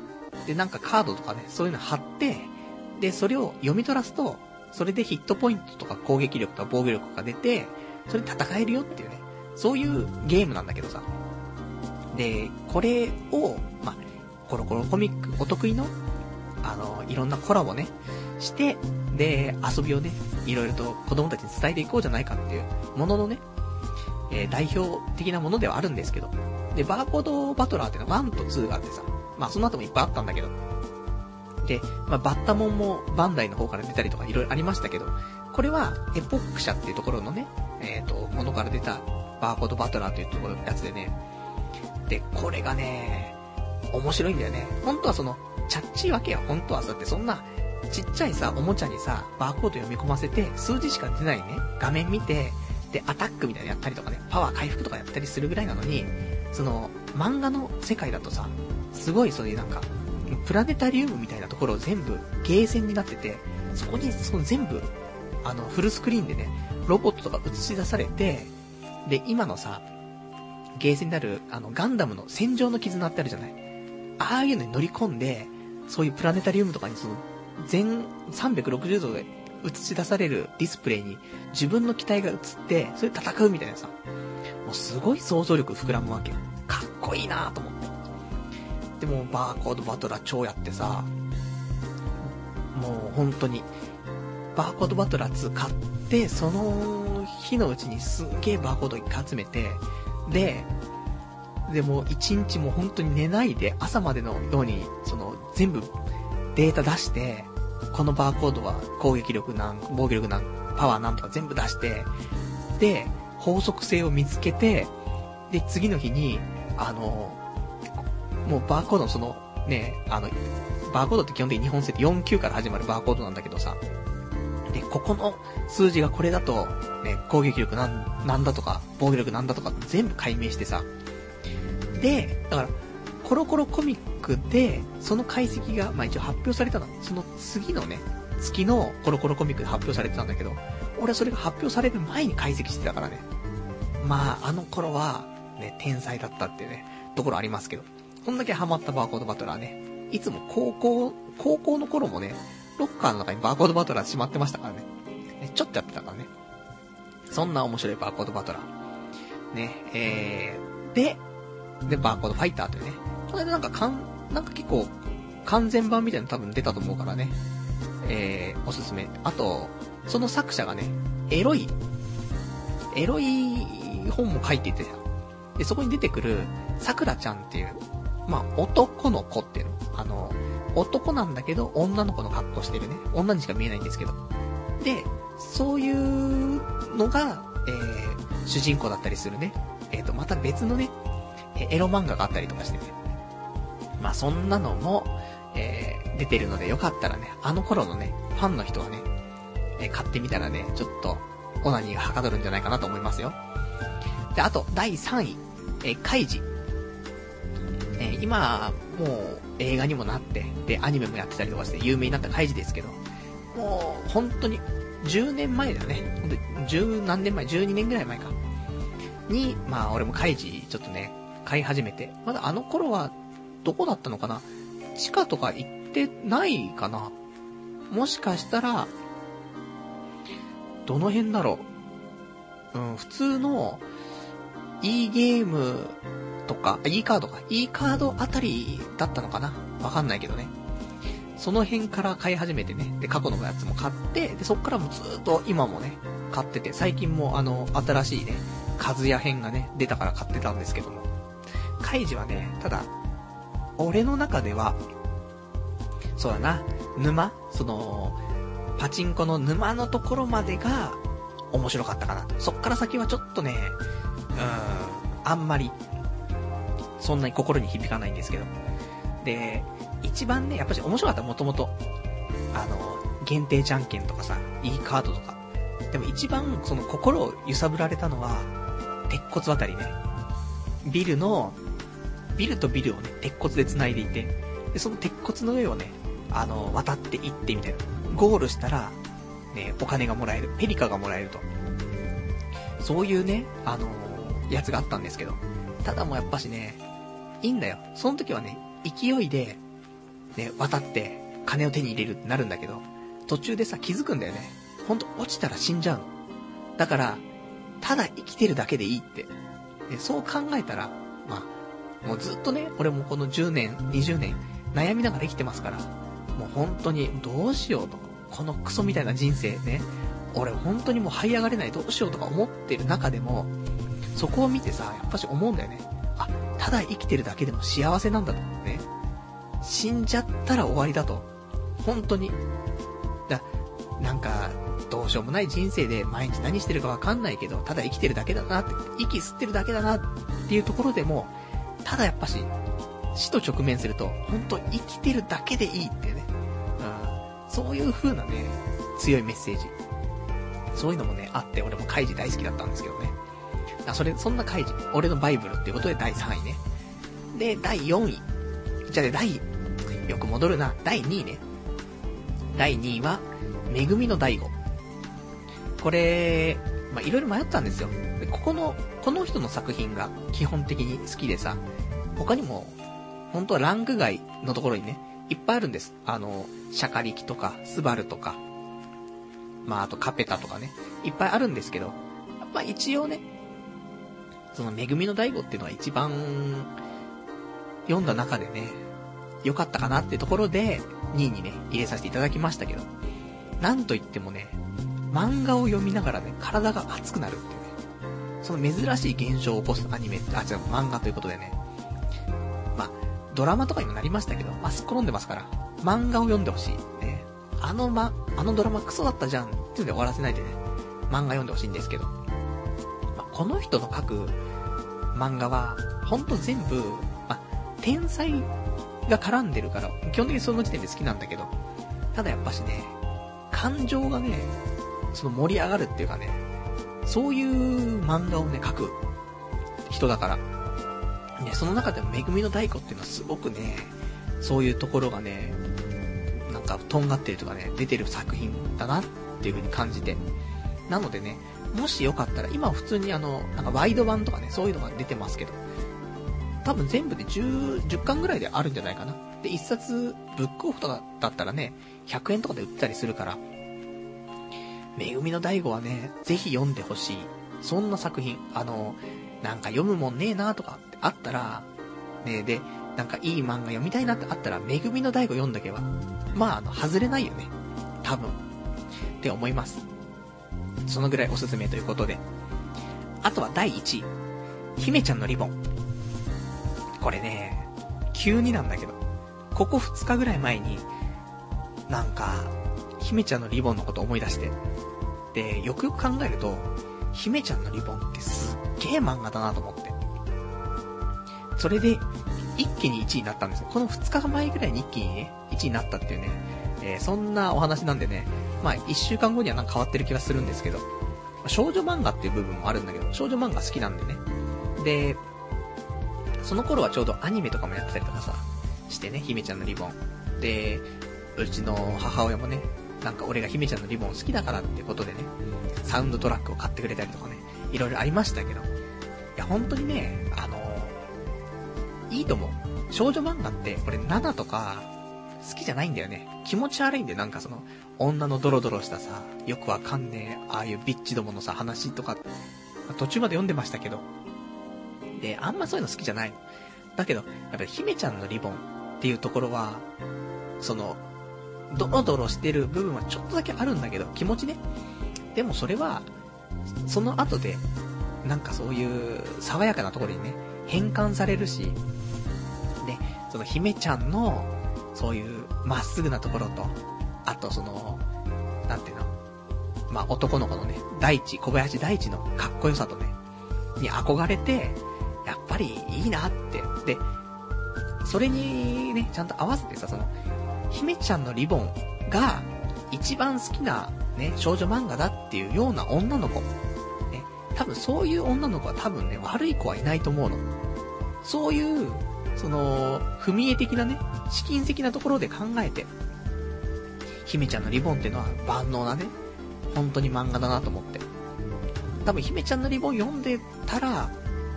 で、なんかカードとかね、そういうの貼って、で、それを読み取らすと、それでヒットポイントとか攻撃力とか防御力が出て、それで戦えるよっていうね、そういうゲームなんだけどさ。で、これを、まコロコロコミックお得意の、あの、いろんなコラボね、して、で、遊びをね、いろいろと子供たちに伝えていこうじゃないかっていうもののね、え、代表的なものではあるんですけど。で、バーコードバトラーっていうのは1と2があってさ、まあその後もいっぱいあったんだけど。で、まあバッタモンもバンダイの方から出たりとかいろいろありましたけど、これはエポック社っていうところのね、えっ、ー、と、ものから出たバーコードバトラーというところのやつでね。で、これがね、面白いんだよね。本当はその、チャッチーわけよ。本当はさ、ってそんな、ちっちゃいさ、おもちゃにさ、バーコード読み込ませて、数字しか出ないね、画面見て、で、アタックみたいなのやったりとかね、パワー回復とかやったりするぐらいなのに、その、漫画の世界だとさ、すごいそういうなんか、プラネタリウムみたいなところを全部ゲーセンになってて、そこにその全部、あの、フルスクリーンでね、ロボットとか映し出されて、で、今のさ、ゲーセンになる、あの、ガンダムの戦場の絆ってあるじゃない？ああいうのに乗り込んで、そういうプラネタリウムとかにその、全360度で映し出されるディスプレイに自分の機体が映って、それで戦うみたいなさ、もうすごい想像力膨らむわけよ。かっこいいなと思って。でも、バーコードバトラー超やってさ、もう本当に、バーコードバトラー2買って、その日のうちにすんげえバーコード1回集めて、で、でも一日も本当に寝ないで朝までのように、その全部データ出して、このバーコードは攻撃力なん、防御力なん、パワーなんとか全部出して、で、法則性を見つけて、で、次の日に、あの、もうバーコードのその、ね、あの、バーコードって基本的に日本製って4級から始まるバーコードなんだけどさ、で、ここの数字がこれだと、ね、攻撃力なん、なんだとか、防御力なんだとか全部解明してさ、で、だから、コロコロコミックで、その解析が、まあ一応発表されたの。その次のね、月のコロコロコミックで発表されてたんだけど、俺はそれが発表される前に解析してたからね。まあ、あの頃は、ね、天才だったっていうね、ところありますけど。こんだけハマったバーコードバトラーね。いつも高校、高校の頃もね、ロッカーの中にバーコードバトラーしまってましたからね。ねちょっとやってたからね。そんな面白いバーコードバトラー。ね、えー、で、で、バーコードファイターというね。これでなんかかん、なんか結構、完全版みたいなの多分出たと思うからね。えー、おすすめ。あと、その作者がね、エロい、エロい本も書いてて、で、そこに出てくる、桜ちゃんっていう、まあ、男の子っていうの。あの、男なんだけど、女の子の格好してるね。女にしか見えないんですけど。で、そういうのが、えー、主人公だったりするね。えっ、ー、と、また別のね、エロ漫画があったりとかしてね。まあそんなのも、えー、出てるのでよかったらね、あの頃のね、ファンの人はね、えー、買ってみたらね、ちょっと、オナニーがはかどるんじゃないかなと思いますよ。で、あと、第3位、えー、カイジ。えー、今、もう、映画にもなって、で、アニメもやってたりとかして有名になったカイジですけど、もう、本当に、10年前だよね。ほんと、10何年前 ?12 年ぐらい前か。に、まあ、俺もカイジ、ちょっとね、買い始めて。まだあの頃は、どこだったのかな？地下とか行ってないかな？もしかしたら、どの辺だろう？うん、普通の、e ゲームとか、e カードか、e カードあたりだったのかな？わかんないけどね。その辺から買い始めてね、で、過去のやつも買って、で、そっからもずっと今もね、買ってて、最近もあの、新しいね、カズヤ編がね、出たから買ってたんですけども。カイジはね、ただ、俺の中では、そうだな、沼その、パチンコの沼のところまでが面白かったかなと。そっから先はちょっとね、うん、あんまり、そんなに心に響かないんですけど。で、一番ね、やっぱり面白かったもともと。あの、限定じゃんけんとかさ、いいカードとか。でも一番その心を揺さぶられたのは、鉄骨渡りね。ビルの、ビルとビルをね、鉄骨で繋いでいて、で、その鉄骨の上をね、あの、渡っていってみたいな。ゴールしたら、ね、お金がもらえる。ペリカがもらえると。そういうね、あのー、やつがあったんですけど。ただもうやっぱしね、いいんだよ。その時はね、勢いで、ね、渡って、金を手に入れるってなるんだけど、途中でさ、気づくんだよね。ほんと、落ちたら死んじゃうの。だから、ただ生きてるだけでいいって。でそう考えたら、もうずっとね、俺もこの10年、20年、悩みながら生きてますから、もう本当にどうしようと。このクソみたいな人生ね、俺本当にもう這い上がれないどうしようとか思ってる中でも、そこを見てさ、やっぱし思うんだよね。あ、ただ生きてるだけでも幸せなんだと。ね。死んじゃったら終わりだと。本当に。だ、なんか、どうしようもない人生で毎日何してるかわかんないけど、ただ生きてるだけだなって、息吸ってるだけだなっていうところでも、ただやっぱし、死と直面すると、本当生きてるだけでいいっていうね。うん。そういう風なね、強いメッセージ。そういうのもね、あって、俺もカイジ大好きだったんですけどね。あ、それ、そんなカイジ、俺のバイブルっていうことで第3位ね。で、第4位。じゃあね、第、よく戻るな。第2位ね。第2位は、めぐみの大悟。これ、まあ、いろいろ迷ったんですよ。ここの、この人の作品が基本的に好きでさ、他にも、本当はランク外のところにね、いっぱいあるんです。あの、シャカリキとか、スバルとか、まあ、あとカペタとかね、いっぱいあるんですけど、やっぱ一応ね、その、めぐみの大悟っていうのは一番、読んだ中でね、良かったかなってところで、2位にね、入れさせていただきましたけど、なんといってもね、漫画を読みながらね、体が熱くなるってね、その珍しい現象を起こすアニメ、あ、違う、漫画ということでね、まあ、ドラマとかにもなりましたけど、あすっ転んでますから、漫画を読んでほしい。ね。あのま、あのドラマクソだったじゃんっていうんで終わらせないでね、漫画読んでほしいんですけど、まあ、この人の書く漫画は、ほんと全部、まあ、天才が絡んでるから、基本的にその時点で好きなんだけど、ただやっぱしね、感情がね、その盛り上がるっていうかね、そういう漫画をね、書く人だから。ね、その中でも、めぐみの太鼓っていうのはすごくね、そういうところがね、なんか、とんがってるとかね、出てる作品だなっていう風に感じて。なのでね、もしよかったら、今は普通にあの、なんかワイド版とかね、そういうのが出てますけど、多分全部で10、10巻ぐらいであるんじゃないかな。で、一冊、ブックオフとかだったらね、100円とかで売ってたりするから、めぐみの大悟はね、ぜひ読んでほしい。そんな作品。あの、なんか読むもんねえなとかあったら、ねで、なんかいい漫画読みたいなってあったら、めぐみの大悟読んだけば、まあ、あの、外れないよね。多分。って思います。そのぐらいおすすめということで。あとは第1位。姫ちゃんのリボン。これね、急になんだけど、ここ2日ぐらい前に、なんか、姫ちゃんのリボンのこと思い出して。で、よくよく考えると、姫ちゃんのリボンってすっげえ漫画だなと思って。それで、一気に1位になったんですよ。この2日前ぐらいに一気にね、1位になったっていうね、えー、そんなお話なんでね、まあ1週間後にはなんか変わってる気がするんですけど、少女漫画っていう部分もあるんだけど、少女漫画好きなんでね。で、その頃はちょうどアニメとかもやってたりとかさ、してね、姫ちゃんのリボン。で、うちの母親もね、なんか俺が姫ちゃんのリボン好きだからってことでね、サウンドトラックを買ってくれたりとかね、いろいろありましたけど、いや、本当にね、あの、いいと思う。少女漫画って、これ7とか、好きじゃないんだよね。気持ち悪いんだよ、なんかその、女のドロドロしたさ、よくわかんねえ、ああいうビッチどものさ、話とか、途中まで読んでましたけど、で、あんまそういうの好きじゃない。だけど、やっぱり姫ちゃんのリボンっていうところは、その、ドロドロしてる部分はちょっとだけあるんだけど、気持ちね。でもそれは、その後で、なんかそういう爽やかなところにね、変換されるし、で、その姫ちゃんの、そういうまっすぐなところと、あとその、なんていうの、まあ、男の子のね、大地、小林大地のかっこよさとね、に憧れて、やっぱりいいなって。で、それにね、ちゃんと合わせてさ、その、姫ちゃんのリボンが一番好きなね、少女漫画だっていうような女の子。ね、多分そういう女の子は多分ね、悪い子はいないと思うの。そういう、その、踏み絵的なね、試金石なところで考えて、姫ちゃんのリボンっていうのは万能なね、本当に漫画だなと思って。多分姫ちゃんのリボン読んでたら、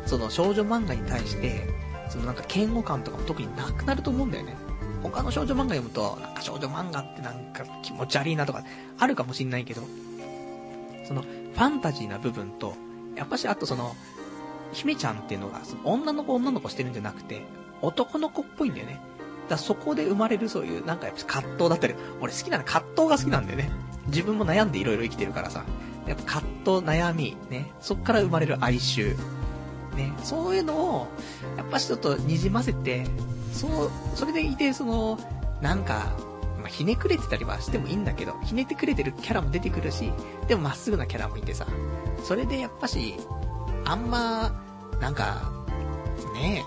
その少女漫画に対して、そのなんか嫌悪感とかも特になくなると思うんだよね。他の少女漫画読むと、なんか少女漫画ってなんか気持ち悪いなとか、あるかもしんないけど、その、ファンタジーな部分と、やっぱしあとその、姫ちゃんっていうのが、その女の子女の子してるんじゃなくて、男の子っぽいんだよね。だそこで生まれるそういう、なんかやっぱ葛藤だったり、俺好きなの葛藤が好きなんだよね。自分も悩んでいろいろ生きてるからさ。やっぱ葛藤、悩み、ね。そっから生まれる哀愁。ね。そういうのを、やっぱちょっと滲ませて、そう、それでいて、その、なんか、まあ、ひねくれてたりはしてもいいんだけど、ひねってくれてるキャラも出てくるし、でもまっすぐなキャラもいてさ、それでやっぱし、あんま、なんか、ね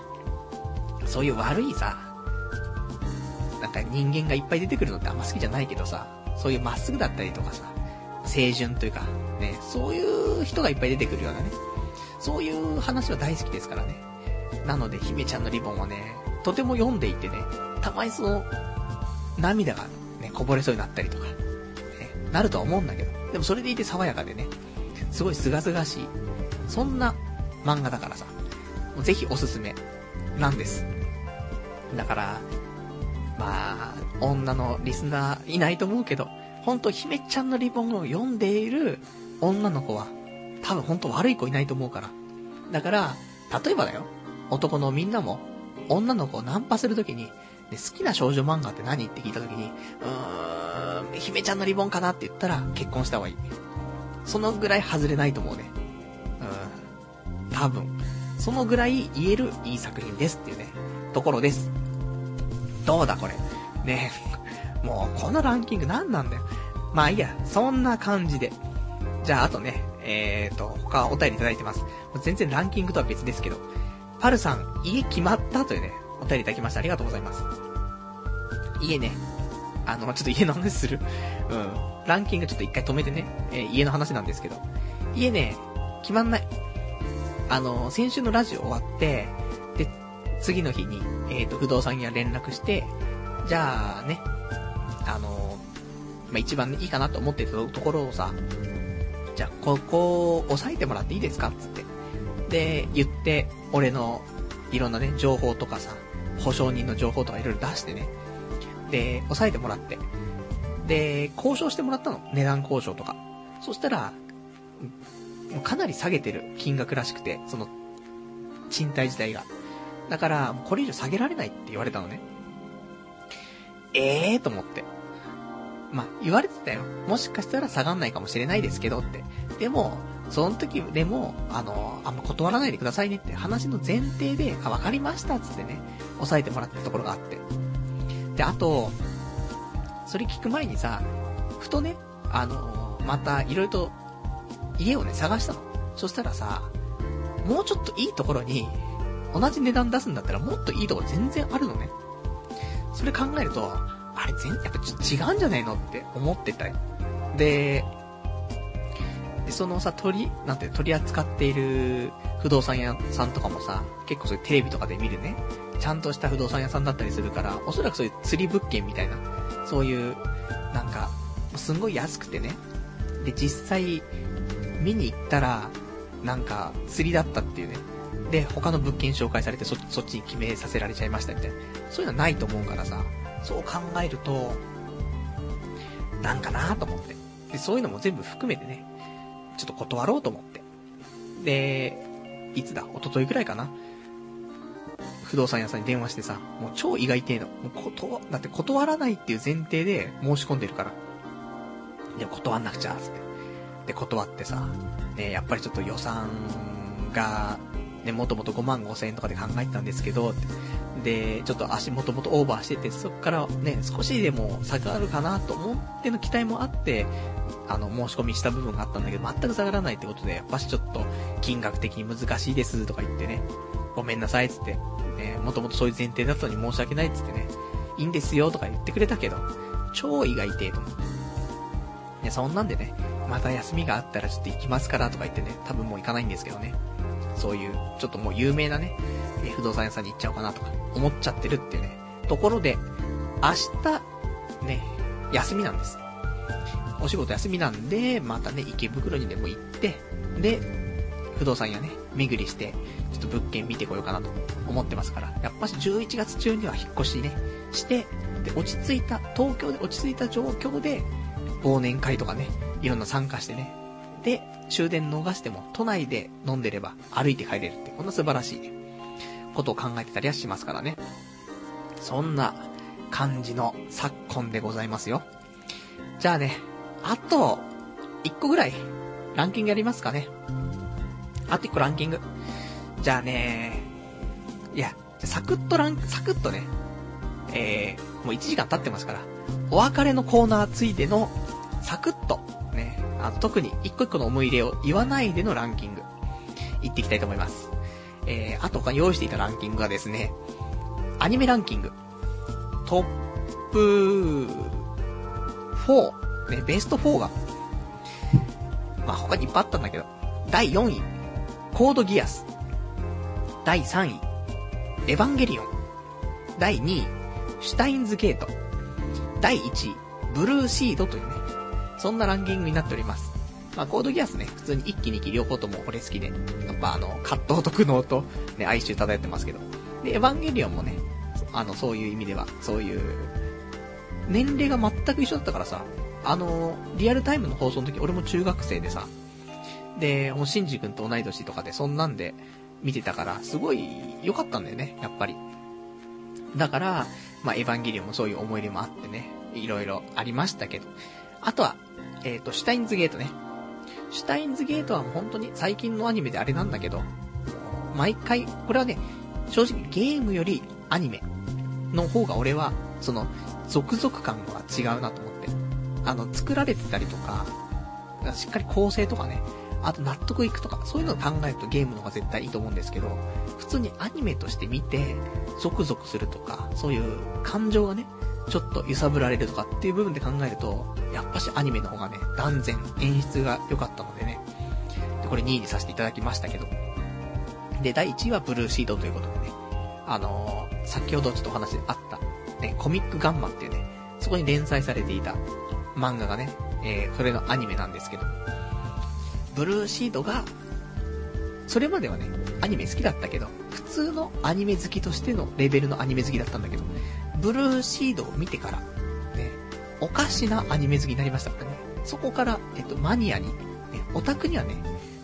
え、そういう悪いさ、なんか人間がいっぱい出てくるのってあんま好きじゃないけどさ、そういうまっすぐだったりとかさ、清純というか、ね、そういう人がいっぱい出てくるようなね、そういう話は大好きですからね。なので、姫ちゃんのリボンはね、とても読んでいてね、たまにその、涙がね、こぼれそうになったりとか、ね、なるとは思うんだけど、でもそれでいて爽やかでね、すごい清々しい、そんな漫画だからさ、ぜひおすすめなんです。だから、まあ、女のリスナーいないと思うけど、ほんと姫ちゃんのリボンを読んでいる女の子は、多分ほんと悪い子いないと思うから。だから、例えばだよ、男のみんなも、女の子をナンパするときに、で、好きな少女漫画って何って聞いたときに、うーん、姫ちゃんのリボンかなって言ったら、結婚した方がいい。そのぐらい外れないと思うね。多分。そのぐらい言えるいい作品ですっていうね、ところです。どうだこれ。ねもうこのランキング何なんだよ。まあいいや、そんな感じで。じゃああとね、えーと、他お便りいただいてます。全然ランキングとは別ですけど。パルさん、家決まったというね、お便りいただきました。ありがとうございます。家ね、あの、ちょっと家の話する。うん。ランキングちょっと一回止めてね、えー、家の話なんですけど。家ね、決まんない。あの、先週のラジオ終わって、で、次の日に、えっ、ー、と、不動産屋連絡して、じゃあね、あの、まあ、一番いいかなと思ってたところをさ、じゃあ、ここを押さえてもらっていいですかつって。で、言って、俺の、いろんなね、情報とかさ、保証人の情報とかいろいろ出してね。で、押さえてもらって。で、交渉してもらったの。値段交渉とか。そしたら、もうかなり下げてる金額らしくて、その、賃貸自体が。だから、これ以上下げられないって言われたのね。ええー、と思って。まあ、言われてたよ。もしかしたら下がんないかもしれないですけどって。でも、その時でも、あの、あんま断らないでくださいねって話の前提で、あ、わかりましたっつってね、押さえてもらったところがあって。で、あと、それ聞く前にさ、ふとね、あの、また、いろいろと、家をね、探したの。そしたらさ、もうちょっといいところに、同じ値段出すんだったらもっといいとこ全然あるのね。それ考えると、あれ全、やっぱちょっと違うんじゃないのって思ってたよ。で、で、そのさ、取り、なんて、取り扱っている不動産屋さんとかもさ、結構そういうテレビとかで見るね、ちゃんとした不動産屋さんだったりするから、おそらくそういう釣り物件みたいな、そういう、なんか、すんごい安くてね。で、実際、見に行ったら、なんか、釣りだったっていうね。で、他の物件紹介されてそ、そっちに決めさせられちゃいましたみたいな。そういうのはないと思うからさ、そう考えると、なんかなと思って。で、そういうのも全部含めてね、ちょっと断ろうと思って。で、いつだ？一昨日ぐらいかな不動産屋さんに電話してさ、もう超意外ての。もう断、だって断らないっていう前提で申し込んでるから。で、断んなくちゃ、つって。で、断ってさ、ね、やっぱりちょっと予算が、ね、もともと5万5千円とかで考えてたんですけど、で、ちょっと足もともとオーバーしてて、そこからね、少しでも下がるかなと思っての期待もあって、あの、申し込みした部分があったんだけど、全く下がらないってことで、やっぱしちょっと、金額的に難しいですとか言ってね、ごめんなさいっつって、ね、もともとそういう前提だったのに申し訳ないっつってね、いいんですよとか言ってくれたけど、超意外てと思って。や、そんなんでね、また休みがあったらちょっと行きますからとか言ってね、多分もう行かないんですけどね。そういう、ちょっともう有名なね、え不動産屋さんに行っちゃおうかなとか、思っちゃってるっていうね、ところで、明日、ね、休みなんです。お仕事休みなんで、またね、池袋にでも行って、で、不動産屋ね、巡りして、ちょっと物件見てこようかなと思ってますから、やっぱし11月中には引っ越しね、して、で、落ち着いた、東京で落ち着いた状況で、忘年会とかね、いろんな参加してね、で、終電逃しても都内で飲んでれば歩いて帰れるって、こんな素晴らしいね、ことを考えてたりはしますからね。そんな感じの昨今でございますよ。じゃあね、あと、1個ぐらい、ランキングやりますかね。あと1個ランキング。じゃあね、いや、サクッとラン、サクッとね、えー、もう1時間経ってますから、お別れのコーナーついでの、サクッと、あの、特に一個一個の思い入れを言わないでのランキング、いっていきたいと思います。えー、あと他に用意していたランキングがですね、アニメランキング、トップ4、ね、ベスト4が、まあ、他にいっぱいあったんだけど、第4位、コードギアス。第3位、エヴァンゲリオン。第2位、シュタインズゲート。第1位、ブルーシードというね、そんなランキングになっております。まあ、コードギアスね、普通に1期2期両方とも俺好きで、やっぱあの、葛藤と苦悩と、ね、哀愁漂ってますけど。で、エヴァンゲリオンもね、あの、そういう意味では、そういう、年齢が全く一緒だったからさ、あの、リアルタイムの放送の時、俺も中学生でさ、で、もう、シンジ君と同い年とかで、そんなんで見てたから、すごい良かったんだよね、やっぱり。だから、まあ、エヴァンゲリオンもそういう思い出もあってね、いろいろありましたけど。あとは、えっ、ー、と、シュタインズゲートね。シュタインズゲートは本当に最近のアニメであれなんだけど、毎回、これはね、正直ゲームよりアニメの方が俺は、その、続々感が違うなと思って。あの、作られてたりとか、しっかり構成とかね、あと納得いくとか、そういうのを考えるとゲームの方が絶対いいと思うんですけど、普通にアニメとして見て、ゾクゾクするとか、そういう感情がね、ちょっと揺さぶられるとかっていう部分で考えると、やっぱしアニメの方がね、断然演出が良かったのでね。で、これ2位にさせていただきましたけど。で、第1位はブルーシードということでね。あのー、先ほどちょっとお話であった、ね、コミックガンマっていうね、そこに連載されていた漫画がね、えー、それのアニメなんですけど、ブルーシードが、それまではね、アニメ好きだったけど、普通のアニメ好きとしてのレベルのアニメ好きだったんだけど、ブルーシードを見てから、ね、おかしなアニメ好きになりましたからね。そこから、えっと、マニアに、ね、オタクにはね、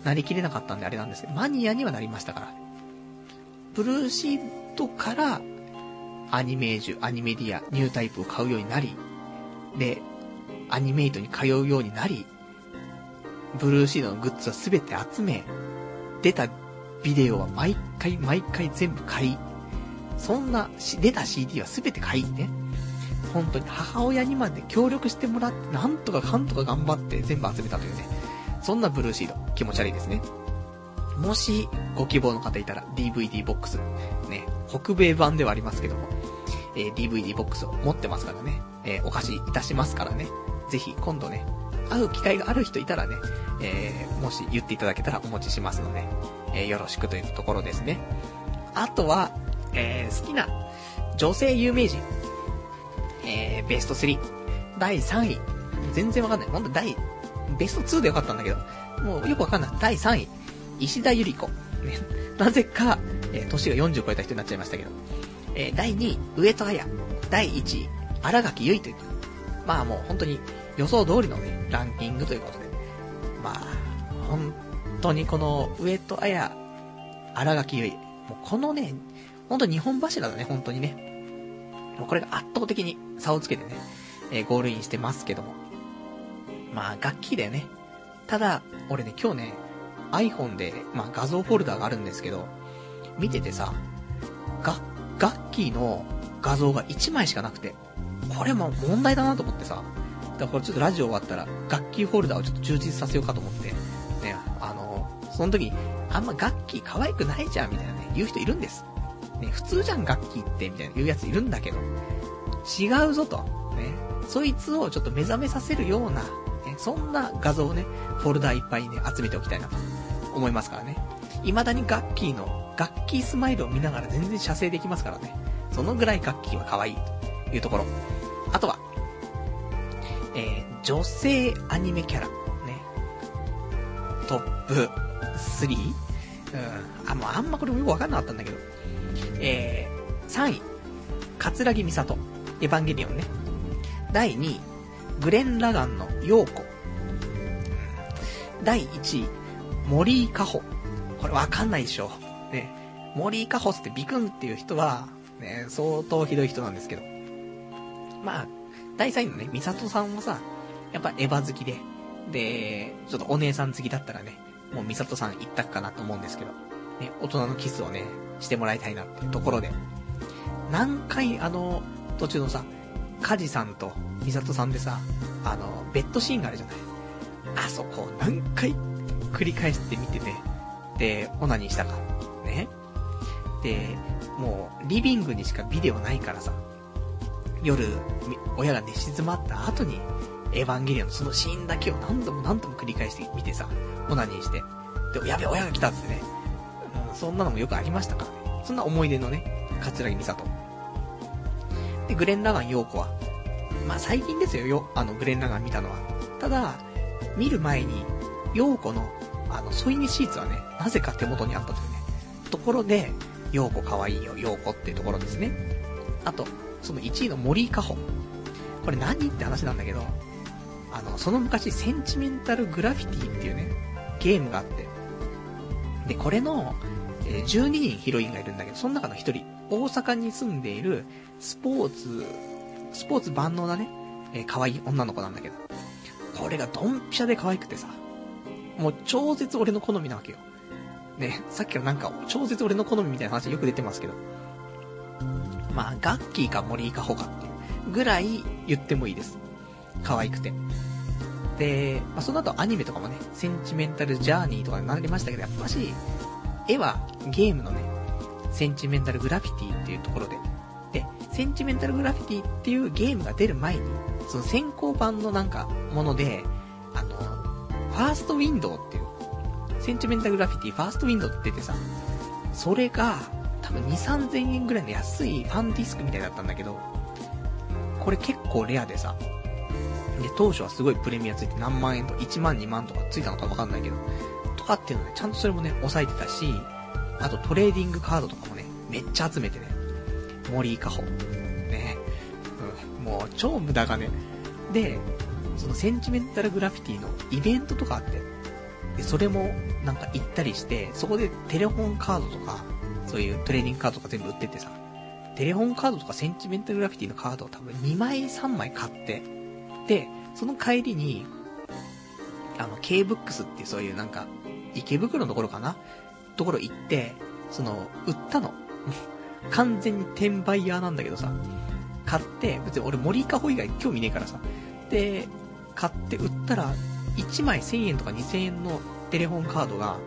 なりきれなかったんであれなんですけど、マニアにはなりましたから。ブルーシードから、アニメージュ、アニメディア、ニュータイプを買うようになり、で、アニメイトに通うようになり、ブルーシードのグッズはすべて集め、出たビデオは毎回毎回全部買い、そんな、出た CD は全て買いね。本当に母親にまで協力してもらって、なんとかかんとか頑張って全部集めたというね。そんなブルーシード、気持ち悪いですね。もし、ご希望の方いたら、DVD ボックス、ね、北米版ではありますけども、えー、DVD ボックスを持ってますからね、えー、お貸しいたしますからね、ぜひ今度ね、会う機会がある人いたらね、えー、もし言っていただけたらお持ちしますので、えー、よろしくというところですね。あとは、えー、好きな女性有名人。えー、ベスト3。第3位。全然わかんない。ほんと第、ベスト2でよかったんだけど、もうよくわかんない。第3位。石田ゆり子。ね、なぜか、えー、年が40超えた人になっちゃいましたけど。えー、第2位、上戸彩。第1位、荒垣結衣という。まあもう本当に予想通りのね、ランキングということで。まあ、本当にこの上戸彩、荒垣結衣。もうこのね、ほんと日本柱だね、本当にね。もうこれが圧倒的に差をつけてね、えー、ゴールインしてますけども。まあ、楽器だよね。ただ、俺ね、今日ね、iPhone で、まあ、画像フォルダがあるんですけど、見ててさ、が、ガッキーの画像が1枚しかなくて、これも問題だなと思ってさ、だからこれちょっとラジオ終わったら、楽器フォルダをちょっと充実させようかと思って、ね、あの、その時に、あんま楽器可愛くないじゃん、みたいなね、言う人いるんです。ね、普通じゃん、楽器って、みたいな言うやついるんだけど、違うぞと。ね、そいつをちょっと目覚めさせるような、ね、そんな画像をね、フォルダいっぱいにね、集めておきたいなと思いますからね。未だにガッキーの、ガッキースマイルを見ながら全然射精できますからね。そのぐらいガッキーは可愛いというところ。あとは、えー、女性アニメキャラ、ね。トップ 3? うん。あ、もうあんまこれもよくわかんなかったんだけど。えー、3位、桂木美里、エヴァンゲリオンね。第2位、グレン・ラガンの陽子。第1位、森井カホ。これわかんないでしょ。ね。森井カホってビクンっていう人は、ね、相当ひどい人なんですけど。まあ、第3位のね、ミサトさんはさ、やっぱエヴァ好きで、で、ちょっとお姉さん好きだったらね、もうミサトさん一択かなと思うんですけど、ね、大人のキスをね、してもらいたいなっていうところで、何回あの、途中のさ、カジさんとミサトさんでさ、あの、ベッドシーンがあるじゃない。あそこを何回繰り返して見てて、で、オナニーしたか。ね。で、もう、リビングにしかビデオないからさ、夜、親が寝静まった後に、エヴァンゲリオンのそのシーンだけを何度も何度も繰り返して見てさ、オナニーして、で、やべ、親が来たってね、そんなのもよくありましたか？らね。そんな思い出のね、桂木美里。で、グレン・ラガン陽子は、まあ、最近ですよ、よ、あの、グレン・ラガン見たのは。ただ、見る前に、陽子の、あの、添い寝シーツはね、なぜか手元にあったというね、ところで、陽子可愛いよ、陽子っていうところですね。あと、その1位の森井加穂。これ何って話なんだけど、あの、その昔、センチメンタルグラフィティっていうね、ゲームがあって。で、これの、え、12人ヒロインがいるんだけど、その中の1人、大阪に住んでいる、スポーツ、スポーツ万能なね、えー、可愛い女の子なんだけど、これがドンピシャで可愛くてさ、もう超絶俺の好みなわけよ。ね、さっきからなんか超絶俺の好みみたいな話よく出てますけど。まあ、ガッキーか森かほかっていうぐらい言ってもいいです。可愛くて。で、まあ、その後アニメとかもね、センチメンタルジャーニーとかになりましたけど、やっぱし、絵はゲームのね、センチメンタルグラフィティっていうところで。で、センチメンタルグラフィティっていうゲームが出る前に、その先行版のなんか、もので、あの、ファーストウィンドウっていう、センチメンタルグラフィティファーストウィンドウって出てさ、それが、多分2、3000円ぐらいの安いファンディスクみたいだったんだけど、これ結構レアでさ、で、当初はすごいプレミアついて何万円とか1万2万とかついたのかわかんないけど、かっていうので、ちゃんとそれもね、抑えてたし、あとトレーディングカードとかもね、めっちゃ集めてね、森井加穂。ね、うん、もう超無駄金。で、そのセンチメンタルグラフィティのイベントとかあって、で、それもなんか行ったりして、そこでテレホンカードとか、そういうトレーディングカードとか全部売っててさ、テレホンカードとかセンチメンタルグラフィティのカードを多分2枚3枚買って、で、その帰りに、あの、K-BOOKS ってそういうなんか、池袋のところかな？ところ行って、その、売ったの。完全に転売屋なんだけどさ、買って、別に俺森かほ以外興味ねえからさ、で、買って売ったら、1枚1000円とか2000円のテレホンカードが、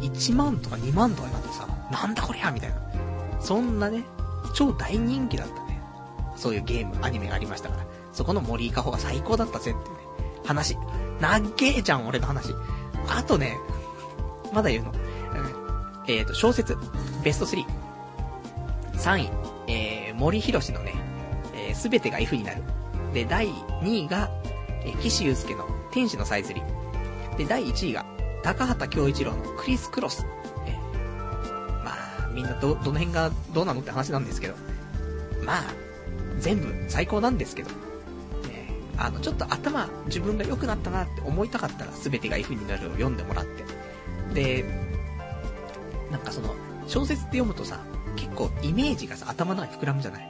1万とか2万とかになってさ、なんだこりゃみたいな。そんなね、超大人気だったね。そういうゲーム、アニメがありましたから。そこの森井かほが最高だったぜっていうね、話。なっげえじゃん、俺の話。あとね、まだ言うの？うんえっ、ー、と、小説、ベスト3。3位、えー、森博のね、えす、べてが F になる。で、第2位が、えー、岸優介の天使のさえずり。で、第1位が、高畑京一郎のクリス・クロス。えー、まあ、みんなど、どの辺がどうなのって話なんですけど。まあ、全部最高なんですけど。えあの、ちょっと頭、自分が良くなったなって思いたかったら、すべてが F になるを読んでもらって。で、なんかその、小説って読むとさ、結構イメージがさ、頭の中に膨らむじゃない？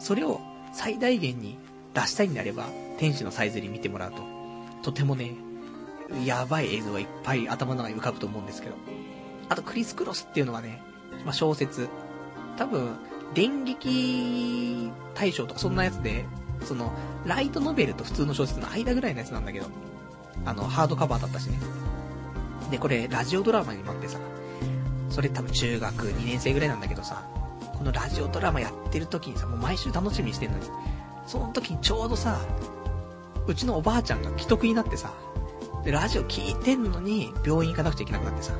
それを最大限に出したいんであれば、天使のサイズに見てもらうと、とてもね、やばい映像がいっぱい頭の中に浮かぶと思うんですけど。あと、クリス・クロスっていうのがね、まあ、小説。多分、電撃大賞とかそんなやつで、その、ライトノベルと普通の小説の間ぐらいのやつなんだけど、あの、ハードカバーだったしね。で、これ、ラジオドラマにもあってさ、それ多分中学2年生ぐらいなんだけどさ、このラジオドラマやってる時にさ、もう毎週楽しみにしてんのに、その時にちょうどさ、うちのおばあちゃんが既得になってさ、で、ラジオ聞いてんのに、病院行かなくちゃいけなくなってさ、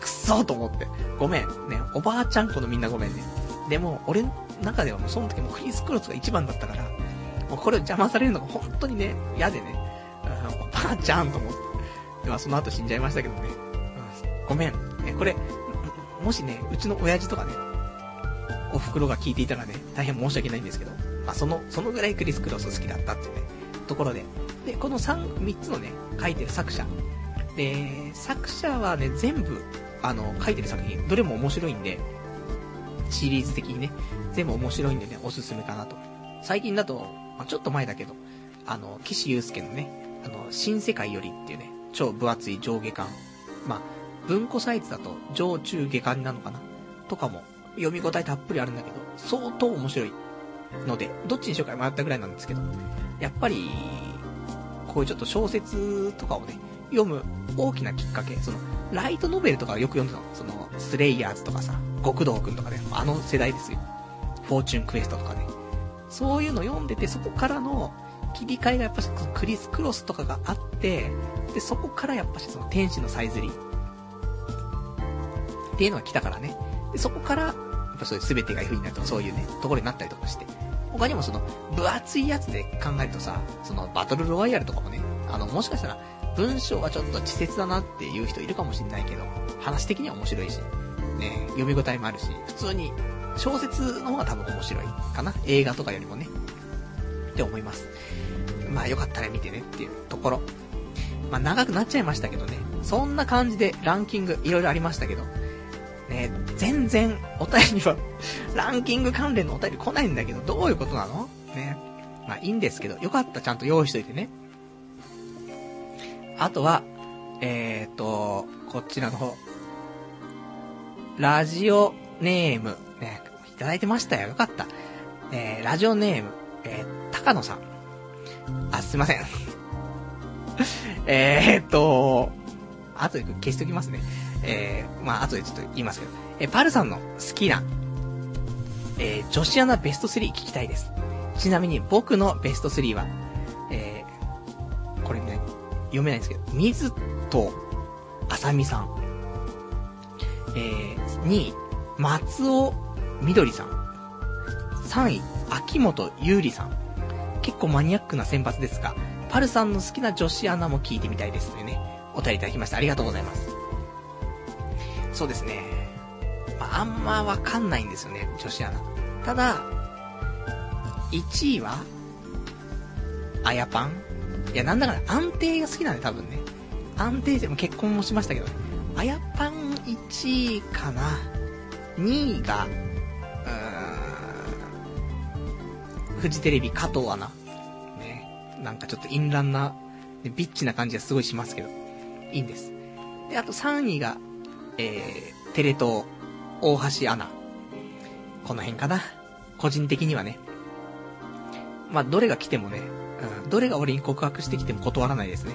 くっそと思って。ごめん。ね、おばあちゃん子のみんなごめんね。でも、俺の中ではもうその時もクリス・クロスが一番だったから、もうこれを邪魔されるのが本当にね、嫌でね、うん、おばあちゃんと思って。まあその後死んじゃいましたけどね。うん、ごめん。ね、これ、もしね、うちの親父とかね、お袋が聞いていたらね、大変申し訳ないんですけど、まあその、そのぐらいクリス・クロス好きだったっていうね、ところで。で、この3、3つのね、書いてる作者。で、作者はね、全部、あの、書いてる作品、どれも面白いんで、シリーズ的にね、全部面白いんでね、おすすめかなと。最近だと、まあ、ちょっと前だけど、あの、岸優介のね、あの、新世界よりっていうね、超分厚い上下巻。まあ、文庫サイズだと上中下巻なのかな？とかも、読み応えたっぷりあるんだけど、相当面白いので、どっちにしようか迷ったぐらいなんですけど、やっぱり、こういうちょっと小説とかをね、読む大きなきっかけ、その、ライトノベルとかよく読んでたの。その、スレイヤーズとかさ、極道くんとかね、あの世代ですよ。フォーチュンクエストとかね。そういうの読んでて、そこからの切り替えがやっぱクリス・クロスとかがあって、で、そこからやっぱしその天使のさえずりっていうのが来たからね。で、そこから、やっぱそういう全てが F になるとかそういうね、ところになったりとかして。他にもその、分厚いやつで考えるとさ、そのバトルロワイヤルとかもね、あの、もしかしたら、文章はちょっと稚拙だなっていう人いるかもしんないけど、話的には面白いし、ね、読み応えもあるし、普通に小説の方が多分面白いかな。映画とかよりもね。って思います。まあよかったら見てねっていうところ。まあ長くなっちゃいましたけどね。そんな感じでランキングいろいろありましたけど。ね、全然お便りは ランキング関連のお便り来ないんだけど、どういうことなの？ね。まあいいんですけど、よかったちゃんと用意しといてね。あとは、えーと、こちらの方。ラジオネーム、ね、いただいてましたよ。よかった。えー、ラジオネーム、えー、高野さん。あ、すいません。えっと、後で消しておきますね。えー、まあ、後でちょっと言いますけど。えー、パルさんの好きな、えー、女子アナベスト3聞きたいです。ちなみに僕のベスト3は、えー、これね、読めないんですけど、水と、あさみさん。えー、2位、松尾みどりさん。3位、秋元優里さん。結構マニアックな選抜ですが、パルさんの好きな女子アナも聞いてみたいですというね、お便りいただきました。ありがとうございます。そうですね。まあ、あんまわかんないんですよね、女子アナ。ただ、1位は、あやパンいや、なんだかな、安定が好きなんで、多分ね。安定でも結婚もしましたけどね。あやパン1位かな。2位が、うーん、フジテレビ加藤アナ。なんかちょっと淫乱な、ね、ビッチな感じがすごいしますけど。いいんです。で、あと3位が、えー、テレ東、大橋アナ。この辺かな。個人的にはね。まあ、どれが来てもね、うん、どれが俺に告白してきても断らないですね。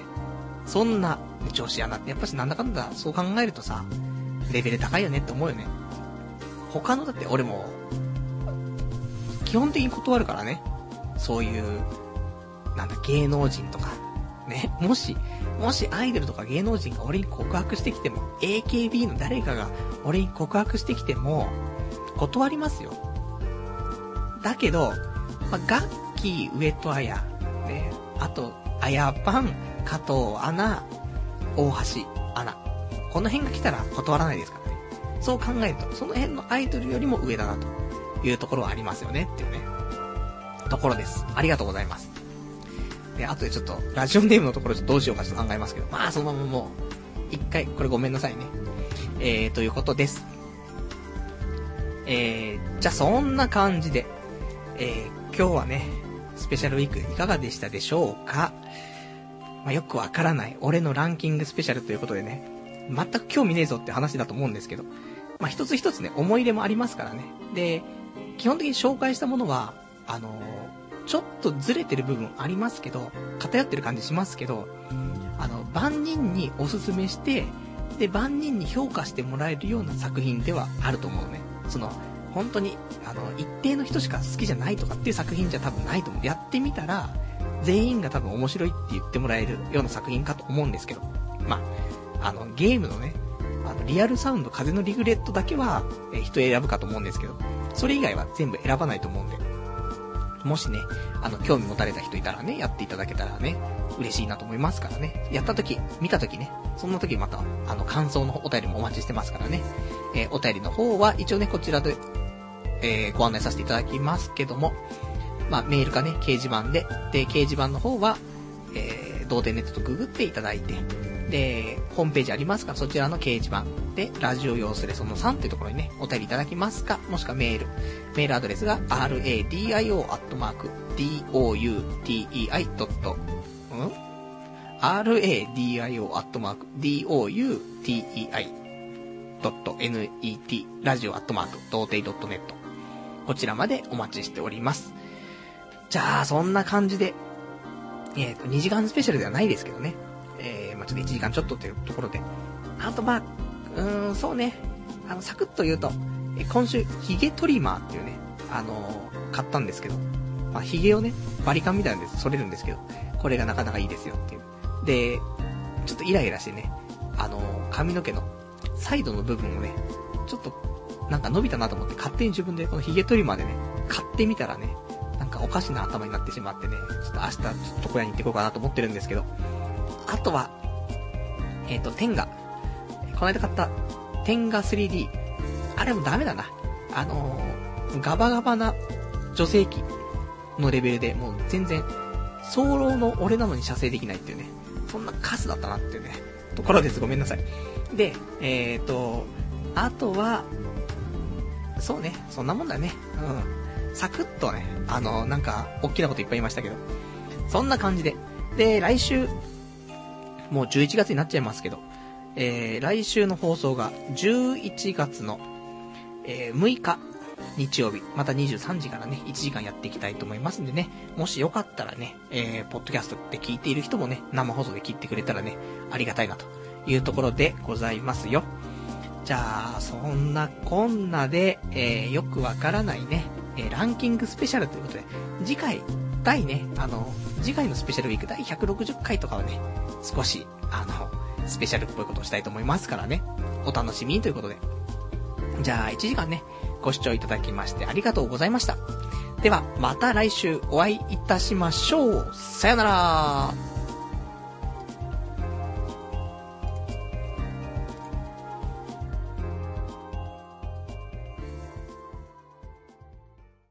そんな女子アナってやっぱしなんだかんだそう考えるとさ、レベル高いよねって思うよね。他のだって俺も、基本的に断るからね。そういう、なんだ、芸能人とか。ね。もし、もしアイドルとか芸能人が俺に告白してきても、AKB の誰かが俺に告白してきても、断りますよ。だけど、まあ、ガッキー、上戸彩、ね、あと、あやぱん、加藤アナ、大橋アナ。この辺が来たら断らないですからね。そう考えると、その辺のアイドルよりも上だなというところはありますよねっていうね、ところです。ありがとうございます。で、あとでちょっと、ラジオネームのところちょっとどうしようかちょっと考えますけど、まあそのままもう、一回、これごめんなさいね。えー、ということです。えー、じゃあそんな感じで、えー、今日はね、スペシャルウィークいかがでしたでしょうか？まあ、よくわからない、俺のランキングスペシャルということでね、全く興味ねえぞって話だと思うんですけど、まあ、一つ一つね、思い入れもありますからね。で、基本的に紹介したものは、あのー、ちょっとずれてる部分ありますけど、偏ってる感じしますけど、あの、万人におすすめして、で、万人に評価してもらえるような作品ではあると思うね。その、本当に、あの、一定の人しか好きじゃないとかっていう作品じゃ多分ないと思う。やってみたら、全員が多分面白いって言ってもらえるような作品かと思うんですけど、まあ、あの、ゲームのね、あの、リアルサウンド、風のリグレットだけは、えー、人選ぶかと思うんですけど、それ以外は全部選ばないと思うんで、もしね、あの、興味持たれた人いたらね、やっていただけたらね、嬉しいなと思いますからね。やった時、見た時ね、そんな時また、あの、感想のお便りもお待ちしてますからね。えー、お便りの方は、一応ね、こちらで、えー、ご案内させていただきますけども、まあ、メールかね、掲示板で、で、掲示板の方は、えー、同点ネットとググっていただいて、で、ホームページありますから、そちらの掲示板で、ラジオ用スレその3っていうところにね、お便りいただきますか、もしくはメール。メールアドレスが、radio.doutei. ん radio.doutei.net ラジオアットマーク、童貞 .net こちらまでお待ちしております。じゃあ、そんな感じで、えっ、ー、と、2時間スペシャルではないですけどね。えー、まあちょっと1時間ちょっとというところで。あと、まあ、うーん、そうね。あの、サクッと言うと、え今週、ヒゲトリマーっていうね、あのー、買ったんですけど、まあ、ヒゲをね、バリカンみたいなんで剃れるんですけど、これがなかなかいいですよっていう。で、ちょっとイライラしてね、あのー、髪の毛のサイドの部分をね、ちょっと、なんか伸びたなと思って勝手に自分でこのヒゲトリマーでね、買ってみたらね、なんかおかしな頭になってしまってね、ちょっと明日ちょっと床屋に行ってこうかなと思ってるんですけど、あとは、えっ、ー、と、テンガ。この間買った、テンガ 3D。あれもダメだな。あのー、ガバガバな女性器のレベルで、もう全然、早漏の俺なのに射精できないっていうね。そんなカスだったなっていうね、ところです。ごめんなさい。で、え、ー、と、あとは、そうね、そんなもんだね。うん。サクッとね、あの、なんか、大きなこといっぱい言いましたけど。そんな感じで。で、来週、もう11月になっちゃいますけど、えー、来週の放送が11月の、えー、6日、日曜日、また23時からね、1時間やっていきたいと思いますんでね、もしよかったらね、えー、ポッドキャストで聞いている人もね、生放送で聞いてくれたらね、ありがたいなというところでございますよ。じゃあ、そんなこんなで、えー、よくわからないね、えー、ランキングスペシャルということで、次回、第ね、あの、次回のスペシャルウィーク第160回とかはね、少し、あの、スペシャルっぽいことをしたいと思いますからね。お楽しみにということで。じゃあ、1時間ね、ご視聴いただきましてありがとうございました。では、また来週お会いいたしましょう。さよなら